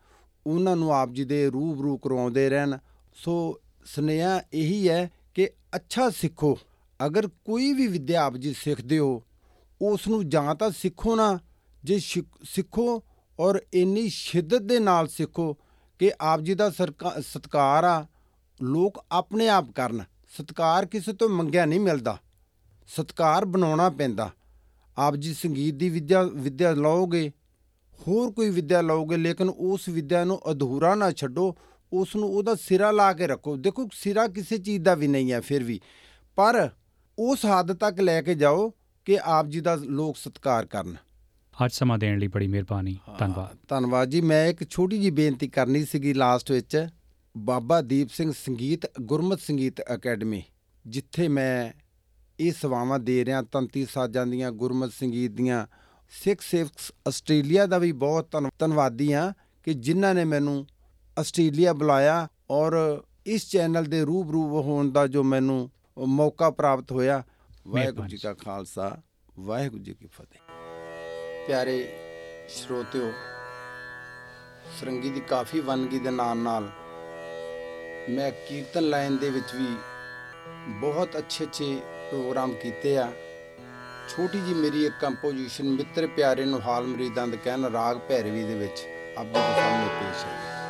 ਉਹਨਾਂ ਨੂੰ ਆਪ ਜੀ ਦੇ ਰੂਬਰੂ ਕਰਵਾਉਂਦੇ ਰਹਿਣ। ਸੋ ਸੁਨੇਹਾ ਇਹੀ ਹੈ ਕਿ ਅੱਛਾ ਸਿੱਖੋ। ਅਗਰ ਕੋਈ ਵੀ ਵਿਦਿਆ ਆਪ ਜੀ ਸਿੱਖਦੇ ਹੋ ਉਸ ਨੂੰ ਜਾਂ ਤਾਂ ਸਿੱਖੋ ਨਾ, ਜੇ ਸਿੱਖ- ਸਿੱਖੋ ਔਰ ਇੰਨੀ ਸ਼ਿੱਦਤ ਦੇ ਨਾਲ ਸਿੱਖੋ ਕਿ ਆਪ ਜੀ ਦਾ ਸਰਕਾ- ਸਤਿਕਾਰ ਆ, ਲੋਕ ਆਪਣੇ ਆਪ ਕਰਨ। ਸਤਿਕਾਰ ਕਿਸੇ ਤੋਂ ਮੰਗਿਆ ਨਹੀਂ ਮਿਲਦਾ। ਸਤਿਕਾਰ ਬਣਾਉਣਾ ਪੈਂਦਾ। ਆਪ ਜੀ ਸੰਗੀਤ ਦੀ ਵਿਦਿਆ ਵਿਦਿਆ ਲਓਗੇ ਹੋਰ ਕੋਈ ਵਿਦਿਆ ਲਓਗੇ ਲੇਕਿਨ ਉਸ ਵਿਦਿਆ ਨੂੰ ਅਧੂਰਾ ਨਾ ਛੱਡੋ ਉਸ ਨੂੰ ਉਹਦਾ ਸਿਰਾ ਲਾ ਕੇ ਰੱਖੋ। ਦੇਖੋ ਸਿਰਾ ਕਿਸੇ ਚੀਜ਼ ਦਾ ਵੀ ਨਹੀਂ ਹੈ ਫਿਰ ਵੀ। ਪਰ ਉਸ ਹੱਦ ਤੱਕ ਲੈ ਕੇ ਜਾਓ ਕਿ ਆਪ ਜੀ ਦਾ ਲੋਕ ਸਤਿਕਾਰ ਕਰਨ। ਅੱਜ ਸਮਾਂ ਦੇਣ ਲਈ ਬੜੀ ਮਿਹਰਬਾਨੀ। ਧੰਨਵਾਦ। ਧੰਨਵਾਦ ਜੀ। ਮੈਂ ਇੱਕ ਛੋਟੀ ਜੀ ਬੇਨਤੀ ਕਰਨੀ ਸੀਗੀ ਲਾਸਟ ਵਿੱਚ। ਬਾਬਾ ਦੀਪ ਸਿੰਘ ਸੰਗੀਤ ਗੁਰਮਤ ਸੰਗੀਤ ਅਕੈਡਮੀ ਜਿੱਥੇ ਮੈਂ ਇਹ ਸੇਵਾਵਾਂ ਦੇ ਰਿਹਾ ਤੰਤੀ ਸਾਜ਼ਾਂ ਦੀਆਂ ਗੁਰਮਤ ਸੰਗੀਤ ਦੀਆਂ। ਸਿੱਖ ਸਿੱਖਸ ਆਸਟ੍ਰੇਲੀਆ ਦਾ ਵੀ ਬਹੁਤ ਧੰਨ- ਧੰਨਵਾਦੀ ਹਾਂ ਕਿ ਜਿਨ੍ਹਾਂ ਨੇ ਮੈਨੂੰ ਆਸਟ੍ਰੇਲੀਆ ਬੁਲਾਇਆ ਔਰ ਇਸ ਚੈਨਲ ਦੇ ਰੂਬਰੂ ਹੋਣ ਦਾ ਜੋ ਮੈਨੂੰ ਮੌਕਾ ਪ੍ਰਾਪਤ ਹੋਇਆ। ਵਾਹਿਗੁਰੂ ਜੀ ਕਾ ਖਾਲਸਾ ਵਾਹਿਗੁਰੂ ਜੀ ਕੀ ਫਤਿਹ। ਪਿਆਰੇ ਸਰੋਤਿਓ ਸਰੰਗੀ ਦੀ ਕਾਫੀ ਵੰਨਗੀ ਦੇ ਨਾਲ ਨਾਲ ਮੈਂ ਕੀਰਤਨ ਲਾਈਨ ਦੇ ਵਿੱਚ ਵੀ ਬਹੁਤ ਅੱਛੇ ਅੱਛੇ ਪ੍ਰੋਗਰਾਮ ਕੀਤੇ ਆ। ਛੋਟੀ ਜੀ ਮੇਰੀ ਇੱਕ ਕੰਪੋਜੀਸ਼ਨ ਮਿੱਤਰ ਪਿਆਰੇ ਨੂੰ ਹਾਲ ਮਰੀਦਾਂ ਦੇ ਕਹਿਣ ਰਾਗ ਭੈਰਵੀ ਦੇ ਵਿੱਚ ਆਪ ਜੀ ਦੇ ਸਾਹਮਣੇ ਪੇਸ਼ ਹੈ।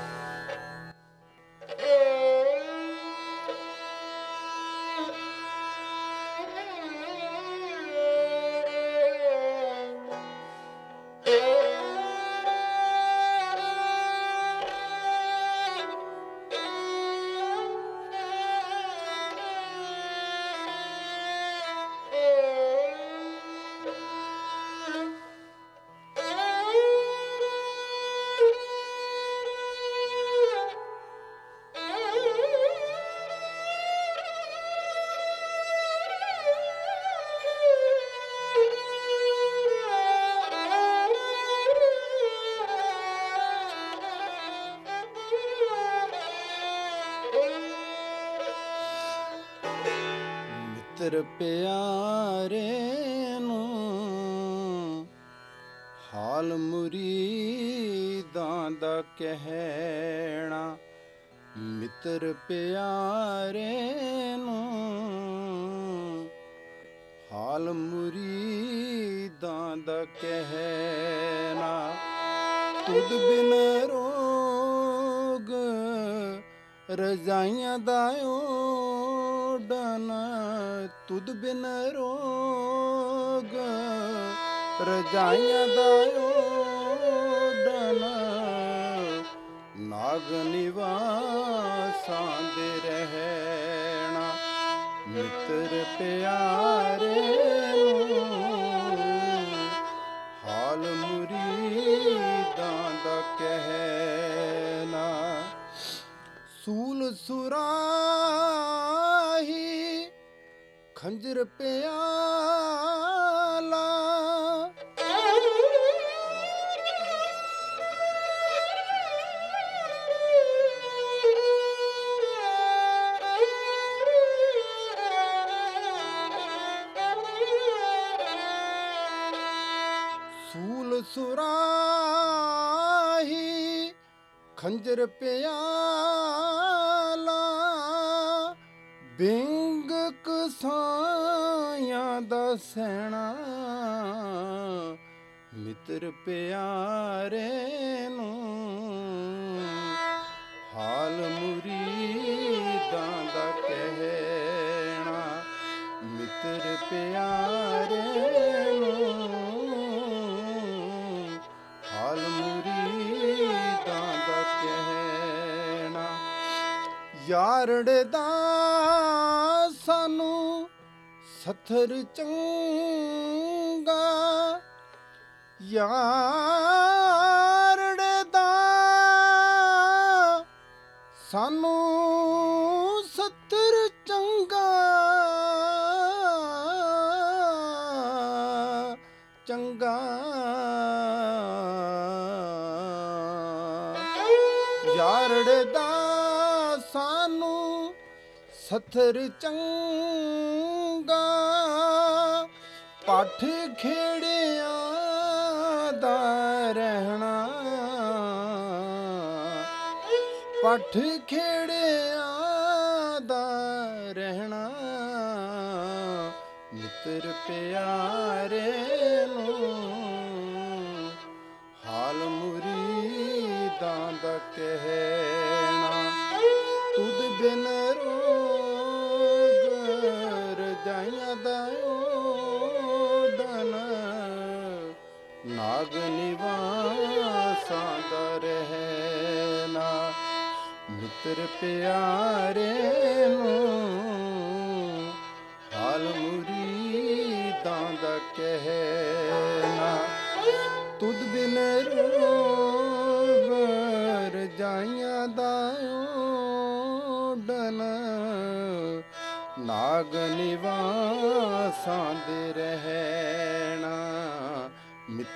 ਮਿੱਤਰ ਪਿਆਰੇ ਨੂੰ ਹਾਲ ਮੁਰੀਦਾਂ ਦਾ ਕਹਿਣਾ, ਮਿੱਤਰ ਪਿਆਰੇ ਨੂੰ ਹਾਲ ਮੁਰੀਦਾਂ ਦਾ ਕਹਿਣਾ, ਤੁਧ ਬਿਨ ਰੋਗ ਰਜ਼ਾਈਆਂ ਦਾ ਓਡਨ ਤੁਧ ਬਿਨ ਰੋਗ, ਰਜ਼ਾਈਆਂ ਦਾ ਓਡਨ ਨਾਗ ਨਿਵਾਸਾਂ ਦੇ ਰਹਿਣਾ, ਮਿੱਤਰ ਪਿਆਰੇ ਨੂੰ ਹਾਲ ਮੁਰੀਦਾਂ ਦਾ ਕਹਿਣਾ। ਸੂਲ ਸੁਰਾਹੀ ਖੰਜਰ ਪਿਆਲਾ। ਸੂਲ ਸੁਰਾਹੀ ਖੰਜਰ ਪਿਆਲਾ। ਕਸਾਇਆ ਦਾ ਸੈਣਾ, ਮਿੱਤਰ ਪਿਆਰੇ ਨੂੰ ਹਾਲ ਮੁਰੀਦਾਂ ਦਾ ਕਹਿਣਾ, ਮਿੱਤਰ ਪਿਆਰੇ ਨੂੰ ਹਾਲ ਮੁਰੀਦਾਂ ਦਾ ਕਹਿਣਾ। ਯਾਰੜੇ ਦਾ ਸਥਰ ਚੰਗਾ ਯਾਰੜੇ ਦਾ ਸਾਨੂੰ ਸਤਰ ਚੰਗਾ ਚੰਗਾ ਯਾਰੜੇ ਦਾ ਸਾਨੂੰ ਸਥਰ ਚੰਗਾ ਪੱਠ ਖੇੜਿਆਂ ਦਾ ਰਹਿਣਾ। ਪੱਠ ਖੇੜਿਆਂ ਦਾ ਰਹਿਣਾ। ਮਿੱਤਰ ਪਿਆਰੇ ਨਾਗ ਨਿਵਾਸਾਂ ਦਾ ਰਹਿਣਾ ਮਿੱਤਰ ਪਿਆਰੇ ਨੂੰ ਹਾਲ ਮੁਰੀਦਾਂ ਦਾ ਕਹਿਣਾ ਤੁਧ ਬਿਨ ਰੋਗ ਰਜਾਈਆਂ ਦਾ ਓਡਨ ਨਾਗ ਨਿਵਾਸਾਂ ਦੇ ਰਹਿਣਾ